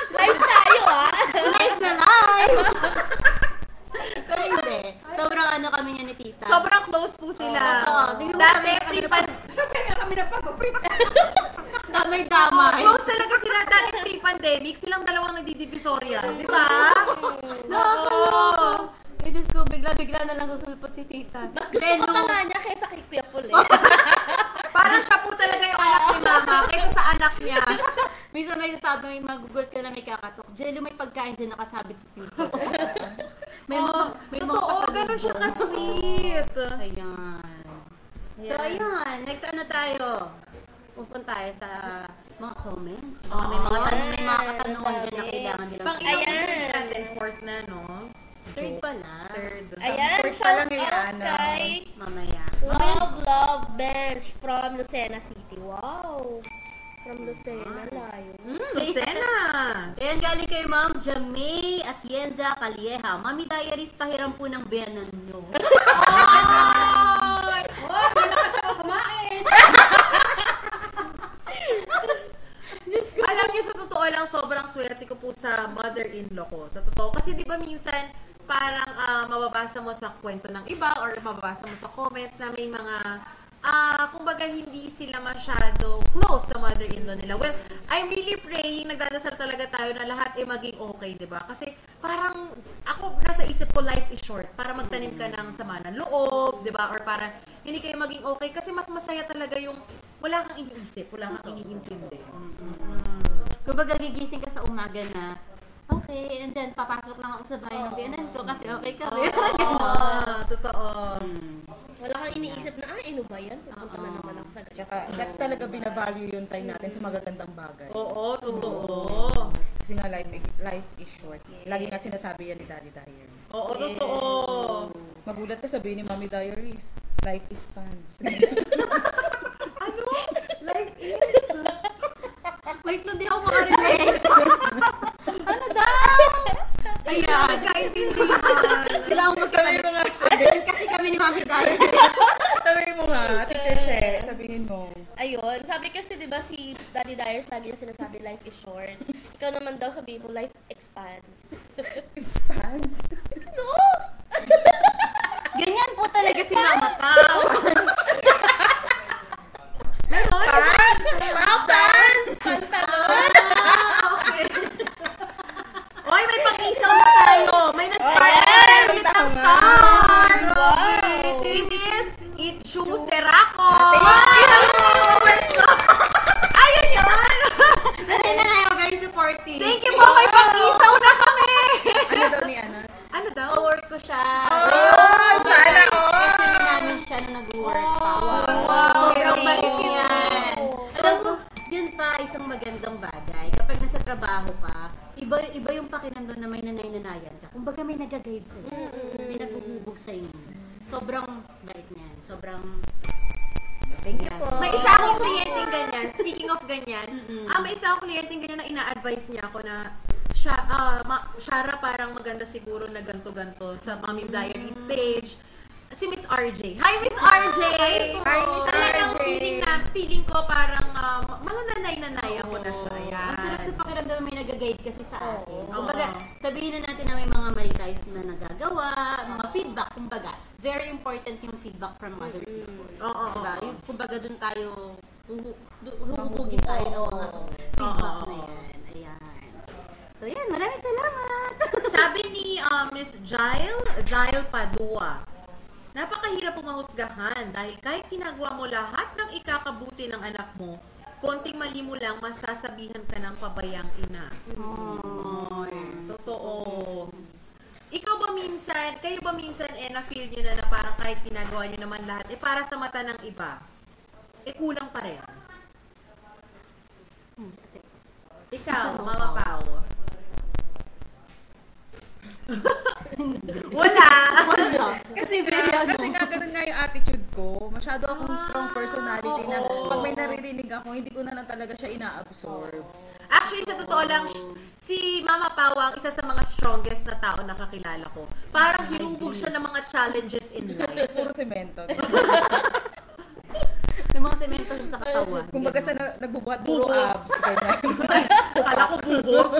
Live tayo ah. Live na live! Pero hindi. Sobrang ano kami niya ni tita. Sobrang close po sila. Oo, tingnan mo Dati, kami- pre-pan- kami na damay-damay. close talaga sila dati pre-pandemic. Silang dalawang nagdidivisorya. Di ba? Nakakaloka. Eh, Diyos ko, bigla-bigla na lang susulpot si tita. Mas gusto Then, ko pa nga niya kaysa kay Kuya Pul eh. Parang siya po talaga yung anak ni mama kaysa sa anak niya. Minsan may sasabi, may magugulat ka na may kakatok. Jello, may pagkain dyan nakasabit sa pinto. may mga, may mga Totoo, pasalubong. ganun siya ka-sweet. Ayan. So, ayan. Next ano tayo? Pupunta tayo sa mga comments. Baka may mga tanong, may mga katanungan dyan na kailangan nila. Pang ilang Ayan. minute natin, fourth na, no? Third pala. Third. Ayan, First pa shout lang yung out ano. kay Mamaya. Love Love Bench from Lucena City. Wow! From Lucena, layo. Mm, Lucena. Ayan, galing kay Ma'am Jamay Atienza Calieja. Mami Diaries, pahiram po ng biyanan nyo. Ay! Alam niyo, sa totoo lang, sobrang swerte ko po sa mother-in-law ko. Sa totoo. Kasi di ba minsan, parang ah, mababasa mo sa kwento ng iba or mababasa mo sa comments na may mga, ah, kumbaga hindi sila masyado close sa mother-in-law nila. Well, I'm really praying, nagdadasal talaga tayo na lahat ay maging okay, di ba? Kasi parang, ako nasa isip ko, life is short. Para magtanim ka ng sama ng loob, di ba? Or para hindi kayo maging okay. Kasi mas masaya talaga yung wala kang iniisip, wala kang iniintindi. Kumbaga, gigising ka sa umaga na, okay, and then papasok lang ako sa bahay ng biyanan ko kasi okay kami. Oo, totoo. Wala kang iniisip na, ah, ano ba yan? Pupunta na naman ako sa ganyan. Tsaka, that talaga binavalue yung time natin sa magagandang bagay. Oo, totoo. Kasi nga, life, life is short. Lagi nga sinasabi yan ni Daddy Diary. Oo, totoo. Magulat ka sabihin ni Mommy Diaries, life is fun. Life is... Wait, hindi ako makarelate. ano daw? Ayan, kaintindihan. Sila ang magkatabi. nga, Shell. Kasi kami ni Mami Diaries. Sabihin mo nga, Teacher She, sabihin mo. Ayun, sabi kasi 'di ba si Daddy Dyers lagi niya sinasabi life is short. Ikaw naman daw sabihin mo life expands. Fans? no! Ganyan po talaga si Mama Tao. Pants! Pantalon! Oy, may pang-isaw na tayo. May nag-start. Ayan, May nag-start. Wow! Si Miss Ichu Seraco. Ayun Nag-guide sa'yo. May naghuhubog sa inyo. Sobrang bait niyan. Sobrang Thank you po. May isa akong kliyenteng ganyan. Speaking of ganyan, ah, may isa akong kliyenteng ganyan na ina-advise niya ako na siya, ah, ma, Shara parang maganda siguro na ganto-ganto sa Mami Diaries page. Si Miss RJ. Hi, Miss RJ! Hi, Miss Talagang RJ. feeling na, feeling ko parang uh, malananay-nanay ako na siya. Yan. Ang sarap sa pakiramdam may nag-guide kasi sa atin. Oo. Kumbaga, sabihin na natin na may mga mali tayo na nagagawa, mga feedback, kumbaga. Very important yung feedback from other people. Oo, Diba? oo. Yung, kumbaga dun tayo, huhu- du- huhubugin tayo ng mga feedback na yan. Ayan. So yan, maraming salamat! Sabi ni uh, Miss Jail, Jail Padua, napakahirap pumahusgahan dahil kahit ginagawa mo lahat ng ikakabuti ng anak mo, konting mali mo lang, masasabihan ka ng pabayang ina. Totoo. Ikaw ba minsan, kayo ba minsan eh na-feel nyo na na parang kahit ginagawa nyo naman lahat, eh para sa mata ng iba, eh kulang pa rin? Ikaw, Mama Pao. Wala. Kasi very ano. Kasi nga ganun nga yung attitude ko. Masyado akong strong personality na oo. pag may naririnig ako, hindi ko na lang talaga siya ina-absorb. Actually, sa totoo lang, si Mama Pao ang isa sa mga strongest na tao na kakilala ko. Parang hinubog siya ng mga challenges in life. Puro semento. May mga semento sa katawan. Kumbaga sa na, nagbubuhat puro Bubos. abs. Ganyan. Kala ko bubos.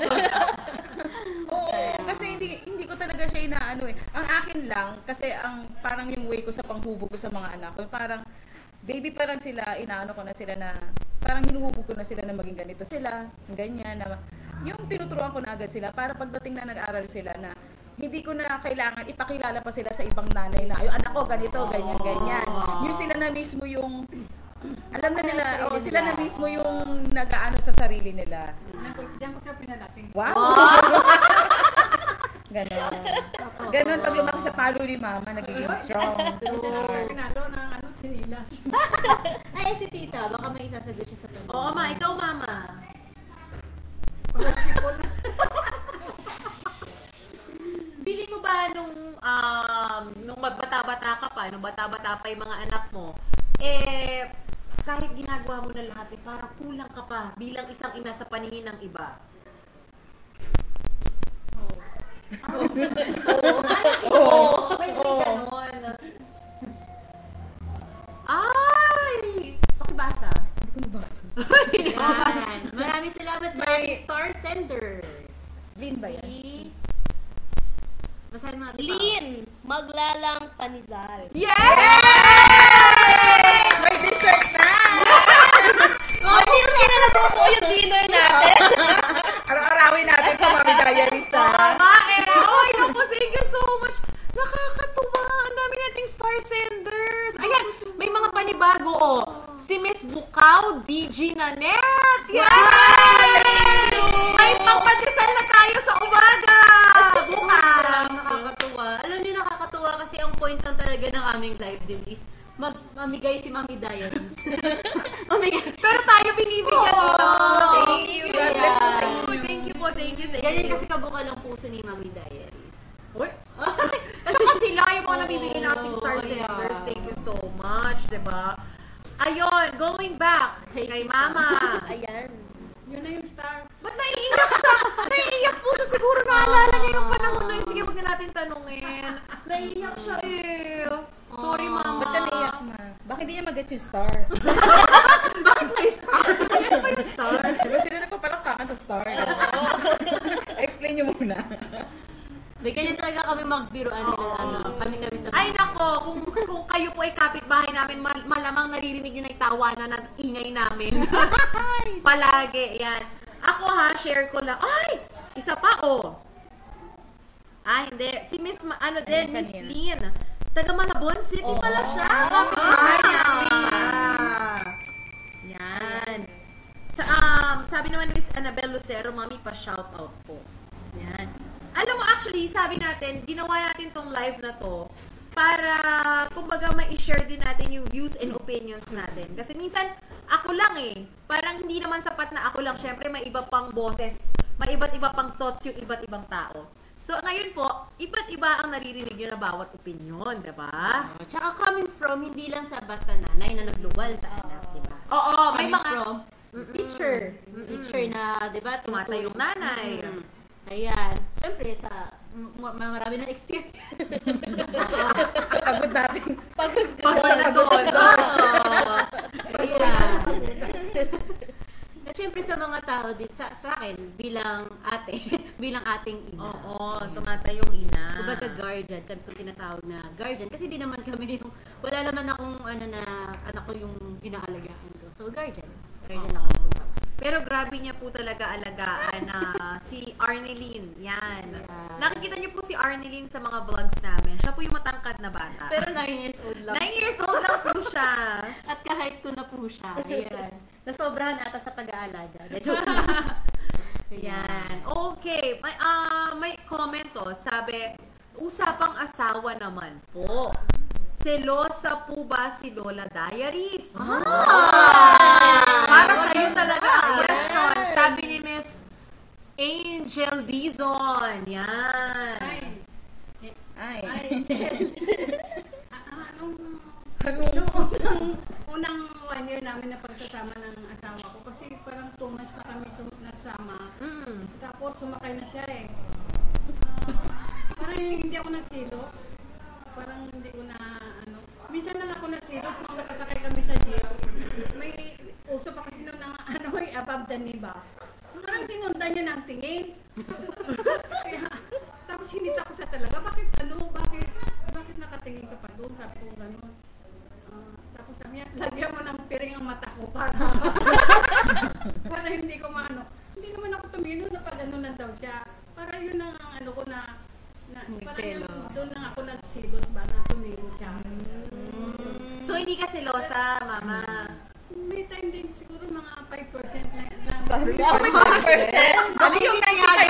Oo, kasi hindi ko talaga siya inaano eh. Ang akin lang, kasi ang parang yung way ko sa panghubog ko sa mga anak ko, parang baby pa lang sila, inaano ko na sila na, parang hinuhubog ko na sila na maging ganito sila, ganyan, na, yung tinuturuan ko na agad sila, para pagdating na nag-aral sila na, hindi ko na kailangan ipakilala pa sila sa ibang nanay na, yung anak ko ganito, ganyan, ganyan. Yung sila na mismo yung, alam na nila, oh, sila na mismo yung nag-aano sa sarili nila. Diyan ko, siya pinalaki. Wow! Ganon. Ganon pag lumaki sa palo ni mama, nagiging strong. Pinalo ng ano, sinilas. Ay, si tita, baka may isasagot siya sa tanong. Oo, ma. Ikaw, Mama. Feeling mo ba nung, um, nung bata-bata ka pa, nung bata-bata pa yung mga anak mo, eh, kahit ginagawa mo na lahat, eh, parang kulang ka pa bilang isang ina sa paningin ng iba. Oo. Oo. May may ganon. Ay! Pakibasa. Hindi ko nabasa. Yan. Maraming salamat sa May- ating star sender. Lin ba yan? Si... Basahin natin. Lin, maglalang panizal. Yes! May dessert na! Hindi na nabubuo yung dinner natin. Araw-arawin natin sa Mami Diaries ha. Tama eh. Ay, naku, thank you so much. Nakakatuwa. Ang dami nating star senders. Ayan, may mga panibago oh. Si Miss Bukaw, DG Nanet. Yan! May pangpadisal na tayo sa umaga. Bukas. Nakakatuwa. Alam niyo, nakakatuwa kasi ang point lang talaga ng aming live din is mag mamigay si Mami Diaries. mamigay. Pero tayo binibigyan nila. Thank you thank you, Ganyan kasi kabukal ang puso ni Mami Diaries. Uy. Tsaka sila yung mga nabibigyan nating star senders. Thank you so much, di ba? Ayun, going back kay Mama. Ayan. Yun na yung star. Ba't naiiyak siya? naiiyak po siya. Siguro naalala niya yung panahon na na natin tanungin. Naiiyak siya eh. Sorry, Mama. Ba't ka naiyak ma? Bakit hindi niya mag-get yung star? Bakit may star? Ano ba yung star? Diba sila nagpapalakpakan sa star? Explain niyo muna. May ganyan talaga kami magbiruan nila. Ano, kami kami sa... Ay nako, kung, kung kayo po ay kapitbahay namin, mal- malamang naririnig nyo na yung tawanan at ingay namin. Palagi, yan. Ako ha, share ko lang. Ay! Isa pa, oh. Ay, hindi. Si Miss, Ma- ano din, Miss kanina. Lynn. Taga Malabon City Oo. pala siya. Ah. Kapitbahay Ah. namin. Yan. Sa, um, sabi naman ni Miss Annabel Lucero, mami, pa-shoutout po. Yan. Alam mo, actually, sabi natin, ginawa natin tong live na to para, kumbaga, ma-share din natin yung views and opinions natin. Kasi minsan, ako lang eh. Parang hindi naman sapat na ako lang. Siyempre, may iba pang boses may iba't iba pang thoughts yung iba't ibang tao. So, ngayon po, iba't iba ang naririnig nyo na bawat opinion, di ba? Oh, Tsaka coming from, hindi lang sa basta nanay na nagluwal sa anak, di ba? Oo, may Coming mga... from teacher. Teacher na, di ba? Tumatay yung nanay. Mm. Ayan. Siyempre, sa m- m- marami na experience. Sa pagod natin. Pagod ka. Pag na doon. Ayan. At syempre sa mga tao dito, sa, sa akin, bilang ate, bilang ating ina. Oo, tumatay yung ina. Kumbaga guardian, kami kung tinatawag na guardian. Kasi di naman kami yung, wala naman akong ano na, anak ko yung inaalagaan ko. So guardian. Guardian ako po naman. Pero grabe niya po talaga alagaan na si Arneline. Yan. Yeah. Nakikita niyo po si Arneline sa mga vlogs namin. Siya po yung matangkad na bata. Pero 9 years old lang. Nine years old lang po siya. At kahit ko na po siya. Ayan. Nasobrahan ata sa pag-aalaga. Na joke. Yan. Okay. May, ah, may comment to. Sabi, usapang asawa naman po. Selosa po ba si Lola Diaries? Para sa iyo talaga ang question. Sabi ni Miss Angel Dizon. Yan. Ay, Ay. ay. Ah, ah, Anong- nung unang, one year namin na pagsasama ng asawa ko, kasi parang two months na kami tum- nagsama. Mm. Tapos sumakay na siya eh. Ah, parang hindi ako nagsilo. Parang hindi ko na ano. Minsan lang ako nagsilo kung nakasakay kami sa jeep. May uso pa kasi noon ng ano may above the knee ba. Parang sinundan niya ng tingin. Kaya, tapos hinita ko siya talaga. Bakit ano? Bakit? Bakit nakatingin ka pa doon? Sabi ko gano'n. Lagyan mo ng piring ang mata ko para para hindi ko maano. Hindi naman ako tumino na pag ano na daw siya. Para yun ang ano ko na, na parang yung- doon na ako nagsilos ba na tumino siya. So, hindi ka selosa, mama. May time din siguro mga 5% na lang. Wow, may 5%. Ano yung nangyayari?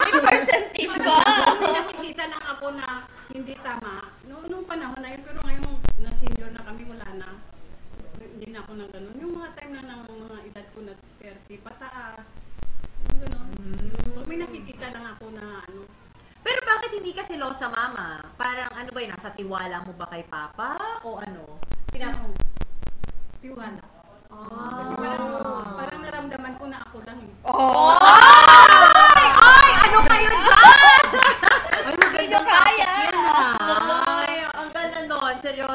May percentage ba? Nakikita lang ako na hindi tama. Noong, nung panahon na yun, pero ngayon na senior na kami, wala na. Hindi na ako nang ganun. Yung mga time na ng mga edad ko na 30, pataas. Yung ganun. Pag may nakikita lang ako na ano, Pero bakit hindi ka selosa, mama? Parang ano ba yun? Nasa tiwala mo ba kay papa? O ano? Pinako. Tiwala. Ah. Kasi parang, parang naramdaman ko na ako lang eh. Ay! Ay! Ano kayo dyan? Ay, magandang kaya. Yan ah. Ay, ang ganda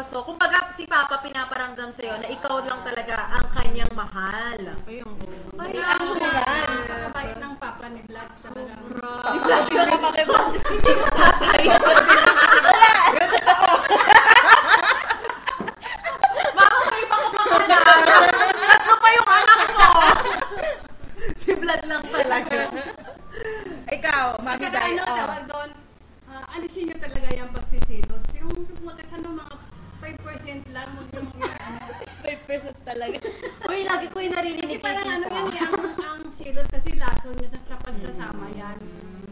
nun. Seryoso. Kung baga si Papa pinaparamdam sa'yo na ikaw lang talaga ang kanyang mahal. Ayun. Ay, assurance. Nakakabait ng papa ni Vlad talaga. Mama, may iba ka pang anak. Tatlo pa yung anak mo. si Vlad lang talaga. Ikaw, Mami Saka Day. ano, oh. tawag doon, ah, alisin nyo talaga yung pagsisilot. Yung mga ano, mga 5% lang. Huwag yung, yung ano. 5% talaga. Uy, lagi ko yung Kasi narinig kay parang ano tita. yan, eh, ang, ang silot kasi laso niya sa, sa pagsasama yan.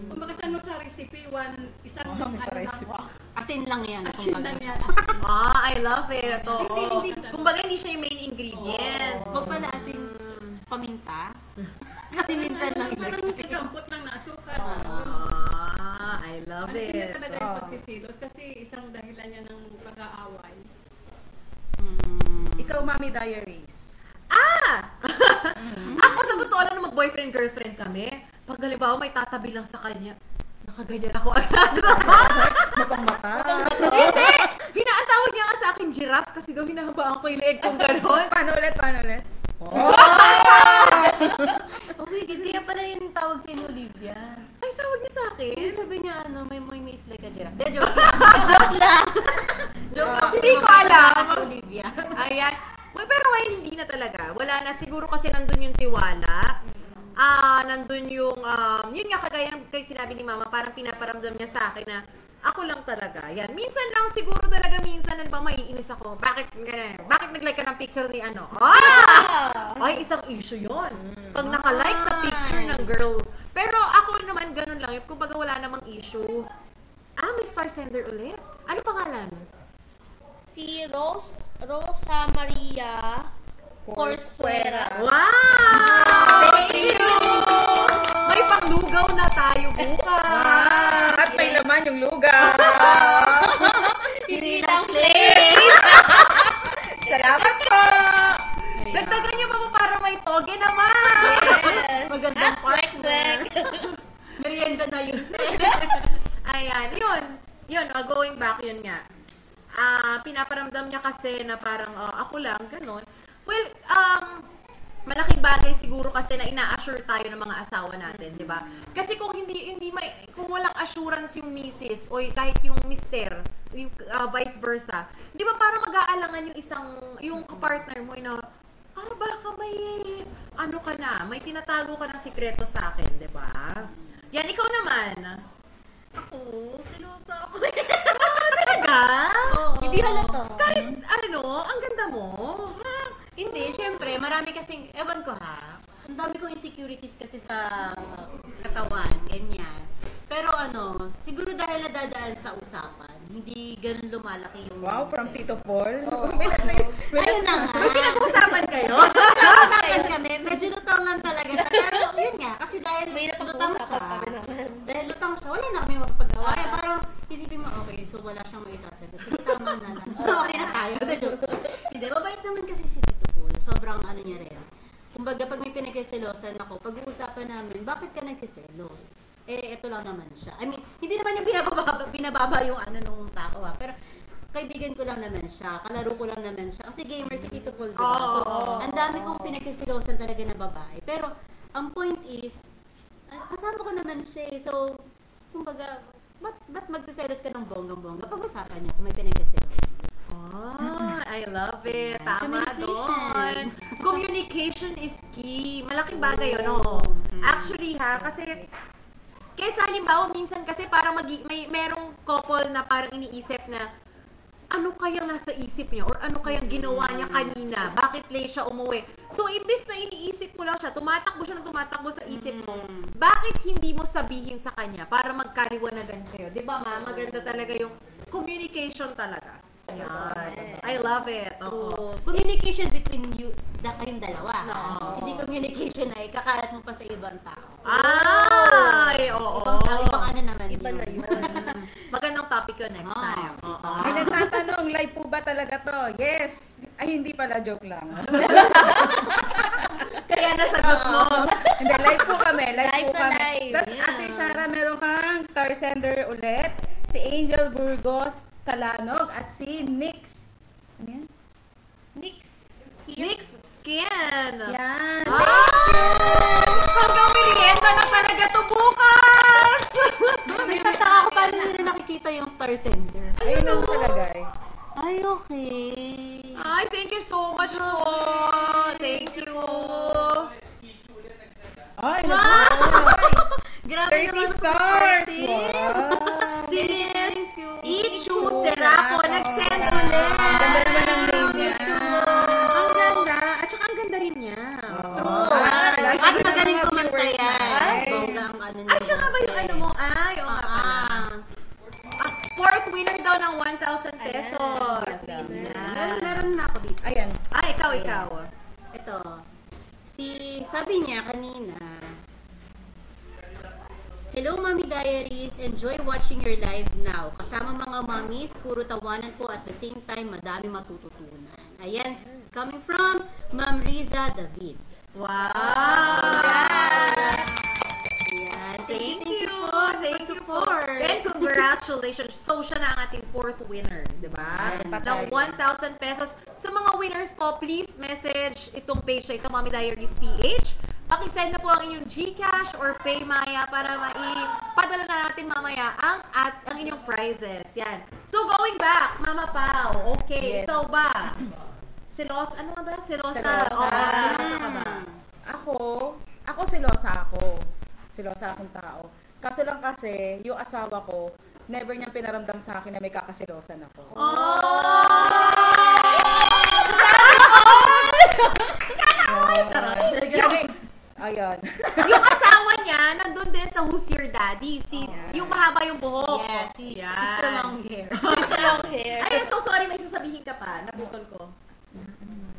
Kumbaga sa ano sa recipe, one, isang Oh, may ano lang, recipe. Asin lang yan. asin kumbaga. lang yan. Ah, I love it. Oo. Hindi, hindi. Kumbaga, hindi siya yung main ingredient. Huwag pala asin paminta. Kasi minsan lang Parang ilagay. ikampot lang na asukar. Ah, I love Alisin niya it. talaga yung Oh. pagsisilot kasi isang dahilan niya ng pag-aaway. Mm. Ikaw, Mami Diaries. Ah! Ako sa totoo lang na mag-boyfriend-girlfriend kami. Pag halimbawa may tatabi lang sa kanya, nakaganyan ako agad. Mapang mata. Hindi! Hinaatawag niya nga sa akin giraffe kasi daw hinahabaan ko yung leeg kong gano'n. Paano ulit? Paano ulit? Oh my God, kaya pala yung tawag sa inyo, Olivia. Ay, tawag niya sa akin. Eh, sabi niya, ano, may moy may is like a giraffe. De, joke lang. joke lang. joke lang. Hindi ko alam. Si Olivia. Ayan. Well, pero ngayon hindi na talaga. Wala na. Siguro kasi nandun yung tiwala. Ah, nandun yung, um, yun nga kagaya ng kay sinabi ni mama, parang pinaparamdam niya sa akin na ako lang talaga. Yan. Minsan lang siguro talaga minsan ano ba maiinis ako. Bakit ganyan? Bakit nag-like ka ng picture ni ano? Ah! Ay, isang issue yon. Pag naka-like sa picture ng girl. Pero ako naman ganun lang. Yung kumbaga wala namang issue. Ah, may star sender ulit. Ano pangalan? Si Rose, Rosa Maria Corsuera. Wow! Thank you! May Lugaw na tayo bukas. At may laman yung lugaw. Hindi lang place. Salamat po! Dagdagan niyo pa po para may toge naman. Magandang partner. Merienda na yun. Ayan, yun. Yun, uh, going back, yun nga. Ah, pinaparamdam niya kasi na parang oh, ako lang, ganun. Well, um, malaking bagay siguro kasi na ina-assure tayo ng mga asawa natin, di ba? Kasi kung hindi hindi may kung walang assurance yung misis o kahit yung mister, yung ah, vice versa, di ba para mag-aalangan yung isang yung partner mo na ah baka may ano ka na, may tinatago ka ng sikreto sa akin, di ba? Yan ikaw naman. Ako, silosa ako. Talaga? Hindi halata. Kahit ano, ang ganda mo. Hindi, syempre, marami kasing, ewan ko ha, ang dami kong insecurities kasi sa katawan, ganyan. Pero ano, siguro dahil nadadaan sa usapan, hindi ganun lumalaki yung... Wow, from Tito Paul. Ayun na nga. May pinag-uusapan kayo? Usapan kami, medyo lutang lang talaga siya. Pero yun nga, kasi dahil May lutang siya, dahil lutang siya, wala na kami mapapagawa. Eh, parang isipin mo, okay, so wala siyang may isasagot. Sige, tama na lang. okay na tayo. Hindi, mabait naman kasi si Tito Paul. Sobrang ano niya rin. Kumbaga, pag may pinagsiselosan ako, pag-uusapan namin, bakit ka nagsiselos? Eh, ito lang naman siya. I mean, hindi naman niya binababa, binababa yung ano nung tao ha. Pero, kaibigan ko lang naman siya, kalaro ko lang naman siya. Kasi gamer si Tito Paul, diba? Oo, so, oo, ang dami kong pinagsisilosan talaga na babae. Pero, ang point is, ah, kasama ko naman siya eh. So, kumbaga, ba't, ba't magsiselos ka ng bonggang-bongga? Pag-usapan niyo kung may pinagsiselos. Oh, I love it. Tama Communication. doon. Communication is key. Malaking bagay yun, oo. Actually ha, kasi kaysa halimbawa minsan kasi parang mag may merong couple na parang iniisip na ano kayang nasa isip niya or ano kayang ginawa niya kanina? Bakit late siya umuwi? So, imbis na iniisip mo lang siya, tumatakbo siya na tumatakbo sa isip mo, bakit hindi mo sabihin sa kanya para magkaliwanagan kayo? Di ba ma? Maganda talaga yung communication talaga. Yan. I love it. Oo. So, communication between you, da kayong dalawa. Oo. Hindi communication na ikakalat mo pa sa ibang tao. Ay, oo. Ibang tao, ibang ano naman Iba na yun. Magandang topic yun next Ah, time. Oo. Ay, nagtatanong, live po ba talaga to? Yes! Ay, hindi pala, joke lang. Kaya nasagot mo. hindi, live po kami. Live, Live po na kami. live, Tapos, yeah. Ate Shara, meron kang star sender ulit. Si Angel Burgos Kalanog at si Nix. Ano yan? Nix. Nix Skin. Yan. Ah! Hanggang merienda na talaga to bukas! Nagtataka ako paano nila nakikita yung star sender. Ayun ang nakalagay. Ay, okay. Ay, thank you so much po. Thank you. Ay, naku. Grabe 30 naman stars! Wow. Si Serapo nag-send ulit. Ang ganda naman ng name niya. Ang ganda. At saka ang ganda rin niya. Oh. At magaling kumanta yan. Bongga ang ano niya. Ay, siya nga ba yung ano mo? Ay, oo nga pala. Ah. Ah, fourth winner daw ng 1,000 pesos. Meron, meron na ako dito. Ayan. Ay, ikaw, ikaw. Ito. Si, sabi niya kanina, Hello, Mommy Diaries. Enjoy watching your live now. Kasama mga mommies, puro tawanan po at the same time, madami matututunan. Ayan, coming from Ma'am Riza David. Wow! Ayan, Thank you! Thank you po! support. And congratulations! So, siya na ang ating fourth winner, di ba? Ng patay. 1,000 pesos. Sa mga winners po, please message itong page na ito, Mommy Diaries PH. Pakisend na po ang inyong GCash or Paymaya para maipadala na natin mamaya ang at ang inyong prizes. Yan. So, going back, Mama Pao, okay, Yes. ikaw ba? Silos, ano nga ba? Silosa. Silosa. Oo, silosa ka ba? Ako, ako silosa ako. Silosa akong tao. Kaso lang kasi, yung asawa ko, never niyang pinaramdam sa akin na may kakasilosan ako. Lagi, ayun. yung asawa niya, nandun din sa Who's Your Daddy. Si, yung mahaba yung buhok. Yes, si Yan. Mr. Long Hair. Mr. Long hair. Ay, I'm so sorry, may sasabihin ka pa. Nabukol ko.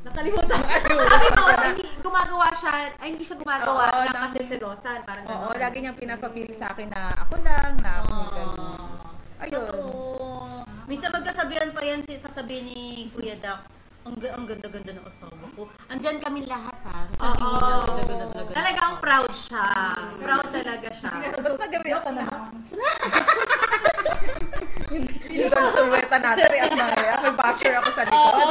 Nakalimutan. Sabi ko, hindi, gumagawa siya, ay hindi siya gumagawa Oo, ng kaseselosan. Parang Oo, gano'n. lagi niyang pinapapili sa akin na ako lang, na ako ganun. Ayun. Oo. Minsan magkasabihan pa yan si sasabihin ni Kuya Dax. Ang, ang ganda-ganda ng asawa ko. Andyan kami lahat ha. Oo. Sabihin niya, ang ganda-ganda talaga. Talagang proud siya. Proud talaga siya. Nagariyo ka na. Yung sulweta natin, eh, at mga may basher ako sa likod.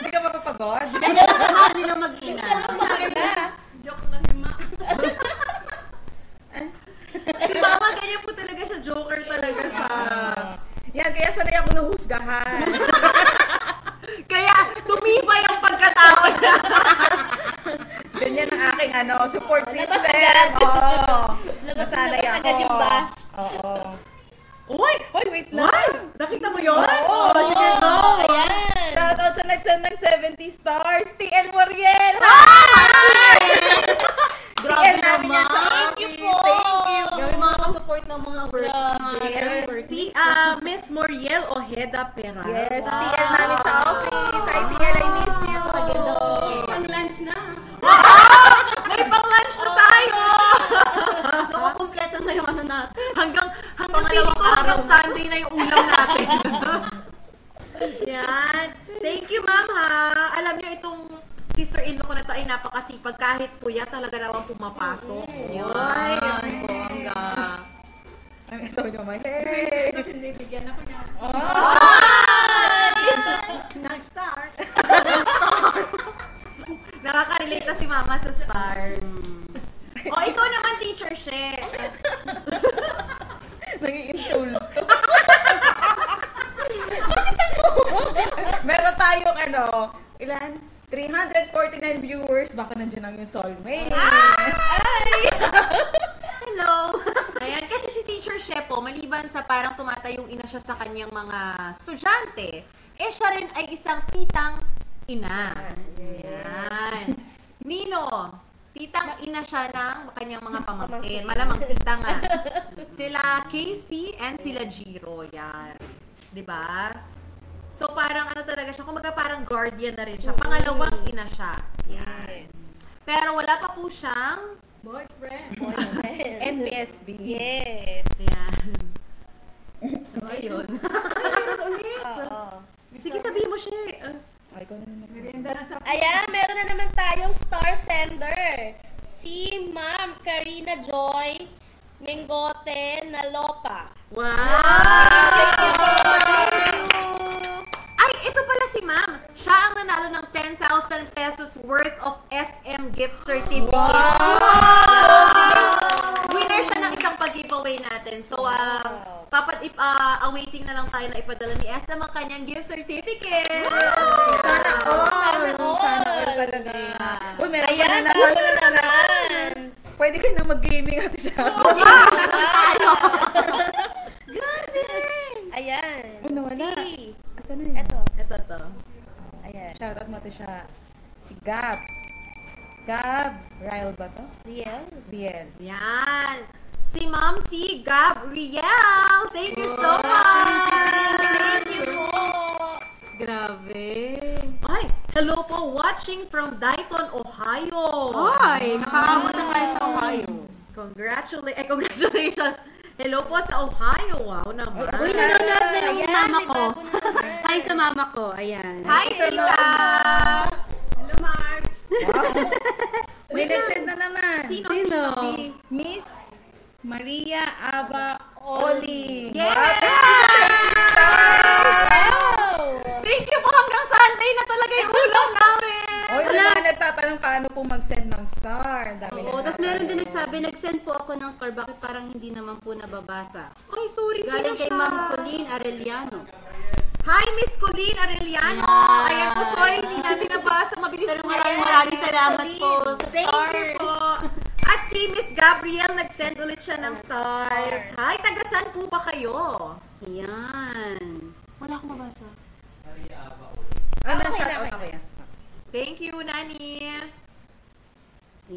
Hindi ka mapapagod? Ganyan lang sa mga nila mag-ina. Joke lang yung ma. Si Mama, ganyan po talaga siya. Joker talaga siya. Yan, kaya sanay ako nahusgahan. Kaya tumibay ang pagkatao niya. Ganyan ang aking ano, support Labas system. agad. Oo. Labas- Nasanay labas ako. agad yung bash. Oo. Uy! Uy, wait lang. What? Nakita mo yun? Oo. Oh, sige, go. Ayan. Shoutout sa nagsend ng 70 stars, TL Moriel! Grabe TL sa naman. office. you po. Thank you. Grabe mga kasupport ng mga work. Grabe. Di, ah, Miss Moriel Ojeda Peralta. Yes, TL namin sa office. Hi, TL, I miss you. Maganda po. Pang lunch na. May pang-lunch na tayo! Nakakompleto na yung ano natin. hanggang, hanggang ko hanggang. Sunday na yung ulam natin. Yan. Thank you, ma'am, ha. Alam niyo, itong sister-in-law ko na to ay napakasipag. Kahit puya, talaga naman pumapasok. Ay, Ay, bongga. Ay, sabi niyo, my hey. Hindi bigyan ako niya. Nag-start. Nakaka-relate na si mama sa star. o, ikaw naman, teacher She. Nag-i-insulto. Meron tayong ano, ilan? 349 viewers. Baka nandiyan ang yung soulmate. Hello. Ayan, kasi si Teacher She po, maliban sa parang tumatayong ina siya sa kanyang mga estudyante, eh siya rin ay isang titang ina. Ayan. Nino, titang ina siya ng kanyang mga pamangkin. Malamang tita nga. Sila Casey and sila Jiro. Yan. 'Di ba? So parang ano talaga siya, kumaga parang guardian na rin siya. Pangalawang ina siya. Yan. Pero wala pa po siyang Boyfriend. NBSB. Yes. Yan. So, ayun. Oo. Sige, sabihin mo siya. Uh, Ay, na naman. Ayan, meron na naman tayong star sender. Si Ma'am Karina Joy Mengote Nalopa. Ay, Siya ang nanalo ng 10,000 pesos worth of SM gift certificate. Winner siya ng isang pag-giveaway natin. So, uh, papat ip, ah, awaiting na lang tayo na ipadala ni SM ang kanyang gift certificate. Sana all. Sana all. Sana all talaga. Uy, meron Ayan, na naman. na naman. Pwede ka na mag-gaming at siya. Ayan. Oh, nawala. Si, Asan na yun? eto. Ito to. Ayan. Shoutout mo to siya. Si Gab. Gab. Ryle ba to? Riel. Riel. Yan. Si Ma'am si Gabriel. Thank you so much. Thank you po. Grabe. Ay, hello po. Watching from Dayton, Ohio. Ay, nakaabot na tayo sa Ohio. Congratulations. Eh, congratulations. Hello po sa Ohio. Wow naman. Uy, nanonood na yung Ayan, mama may ko. bago na naman. Hi sa mama ko. Ayan. Hi, Sita. Hello, Mars. May nag-send na naman. Sino? Sino? Si Miss Maria Aba Oli. Yes! Thank you po hanggang Sunday na talaga yung ulam namin. O, yung mga nagtatanong paano po mag-send ng star. Dami Oo, na tapos meron din nagsabi, nag-send po ako ng star. Bakit parang hindi naman po nababasa? Ay, sorry. Galing sino kay siya? Ma'am Colleen Arellano. Hi, Miss Colleen Arellano. Yeah. Ayan po, sorry, hindi namin nabasa. Mabilis Pero po maraming yan. maraming salamat po sa Thank you stars. po. At si Miss Gabriel, nag-send ulit siya ng stars. Hi, tagasan po ba kayo? Ayan. Wala akong mabasa. Ano, Okay out okay yan. Thank you, Nani.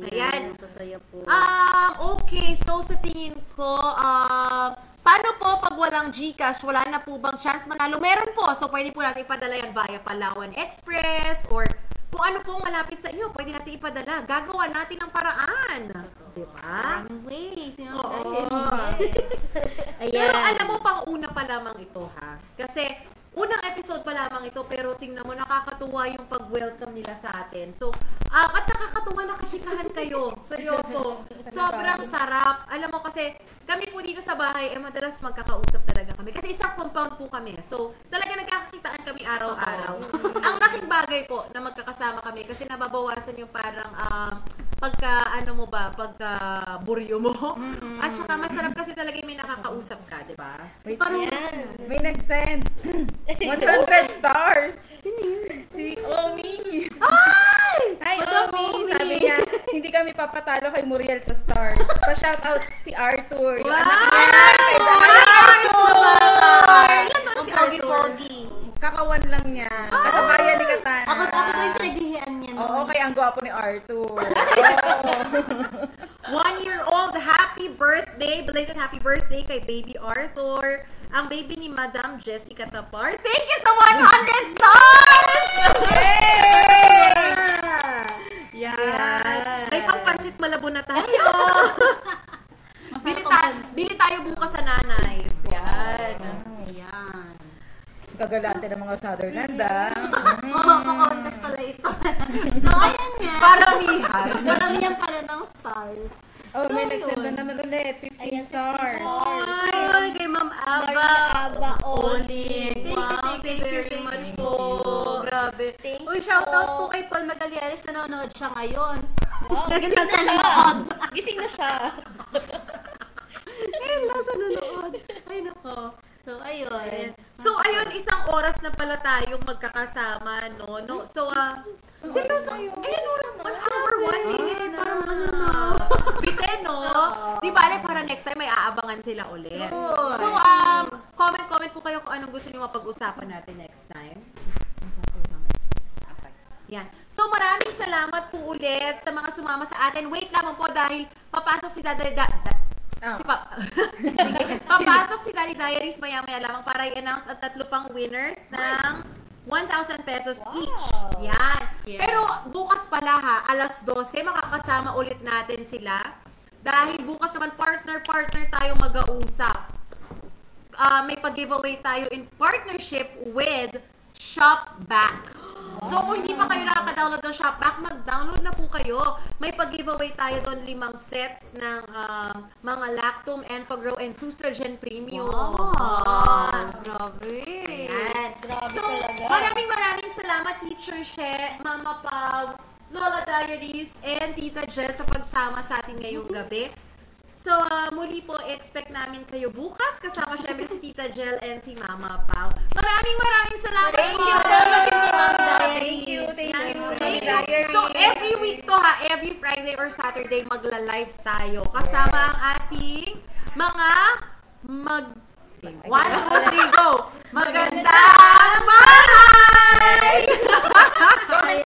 Ayan. Masasaya po. Um, okay. So, sa tingin ko, um, paano po pag walang GCash, wala na po bang chance manalo? Meron po. So, pwede po natin ipadala yan via Palawan Express or kung ano pong malapit sa inyo, pwede natin ipadala. Gagawa natin ng paraan. Di ba? Ways. Know, Oo. Ayan. Pero alam mo, pang una pa lamang ito ha. Kasi, unang episode pa lamang ito, pero tingnan mo, nakakatuwa yung pag-welcome nila sa atin. So, um, at nakakatuwa nakashikahan kayo. Seryoso. Sobrang sarap. Alam mo kasi, kami po dito sa bahay, eh madalas magkakausap talaga kami. Kasi isang compound po kami. So, talaga nagkakakitaan kami araw-araw. Ang laking bagay po na magkakasama kami kasi nababawasan yung parang um, pagka, ano mo ba, pagka buryo mo. At saka masarap kasi talaga yung may nakakausap ka, di ba? Parang, May nag-send. 100 stars. Si Omi. Ay! Hi, What's up, Omi. Omi? Sabi niya, hindi kami papatalo kay Muriel sa stars. Pa-shout out si Arthur. Yung anak niya. Ilan doon si Pogi-Pogi? Kakawan lang niya. Kasabayan ni Katana. Ako, ako daw yung pinaghihian niya. nun. Oo, kaya ang gwapo ni Arthur. One year old, happy birthday, belated happy birthday kay baby Arthur. Ang baby ni Madam Jessica Tapar. Thank you sa 100 stars! Yan. May pangpansit malabo na tayo. bili, ta- bili tayo bukas sa nanay's. Yan. Ayan. Gagalante ng mga Sutherland, ah. Oo, pa-contest pala ito. so, ayan nga. Paramihan. Maramihan pala ng stars. Oh, may So, nag-send na naman ulit. 15 Ayan, 15 stars. Ay, Aba. Aba you, Wow, thank you very much po. Grabe. Thank Uy, you shout out po. po kay Paul Magalianes. Nanonood siya ngayon. Wow, gising na siya. Gising na siya. Hello sa nanonood. Ay, nako. So, ayun. So, ayun, isang oras na pala tayong magkakasama, no? no? So, ah, seryoso, ayun, one hour, one minute, parang ano na. Bite, no? Di ba, alam, para next time may aabangan sila ulit. So, um, comment-comment po kayo kung anong gusto niyo mapag-usapan natin next time. Yan. So, maraming salamat po ulit sa mga sumama sa atin. Wait lamang po dahil papasok si Dada... Da, Ah. Si pa Papasok si Daddy Diaries maya-maya lamang para i-announce ang tatlo pang winners ng 1,000 pesos each. Yan. Yeah. Pero bukas pala ha, alas 12, makakasama ulit natin sila. Dahil bukas naman partner-partner tayo mag-ausap. Ah, may pag-giveaway tayo in partnership with Shopback. So, kung hindi pa kayo nakaka-download ng Shopback, mag-download na po kayo. May pag-giveaway tayo doon limang sets ng um, mga Lactum, Enfogrow, and Sustergen Premium. Wow. Grabe. Ayan. Grabe So, talaga. maraming maraming salamat, Teacher She, Mama Pag, Lola Diaries, and Tita Jel sa pagsama sa atin ngayong gabi. So, uh, muli po, expect namin kayo bukas kasama syempre si Tita Jel and si Mama Pau. Maraming maraming salamat Thank po. you so much, Ma'am Thank you. Thank you. Thank you. So, every week to ha, every Friday or Saturday, magla-live tayo. Kasama ang ating mga mag... One, two, three, go! Magandang bahay!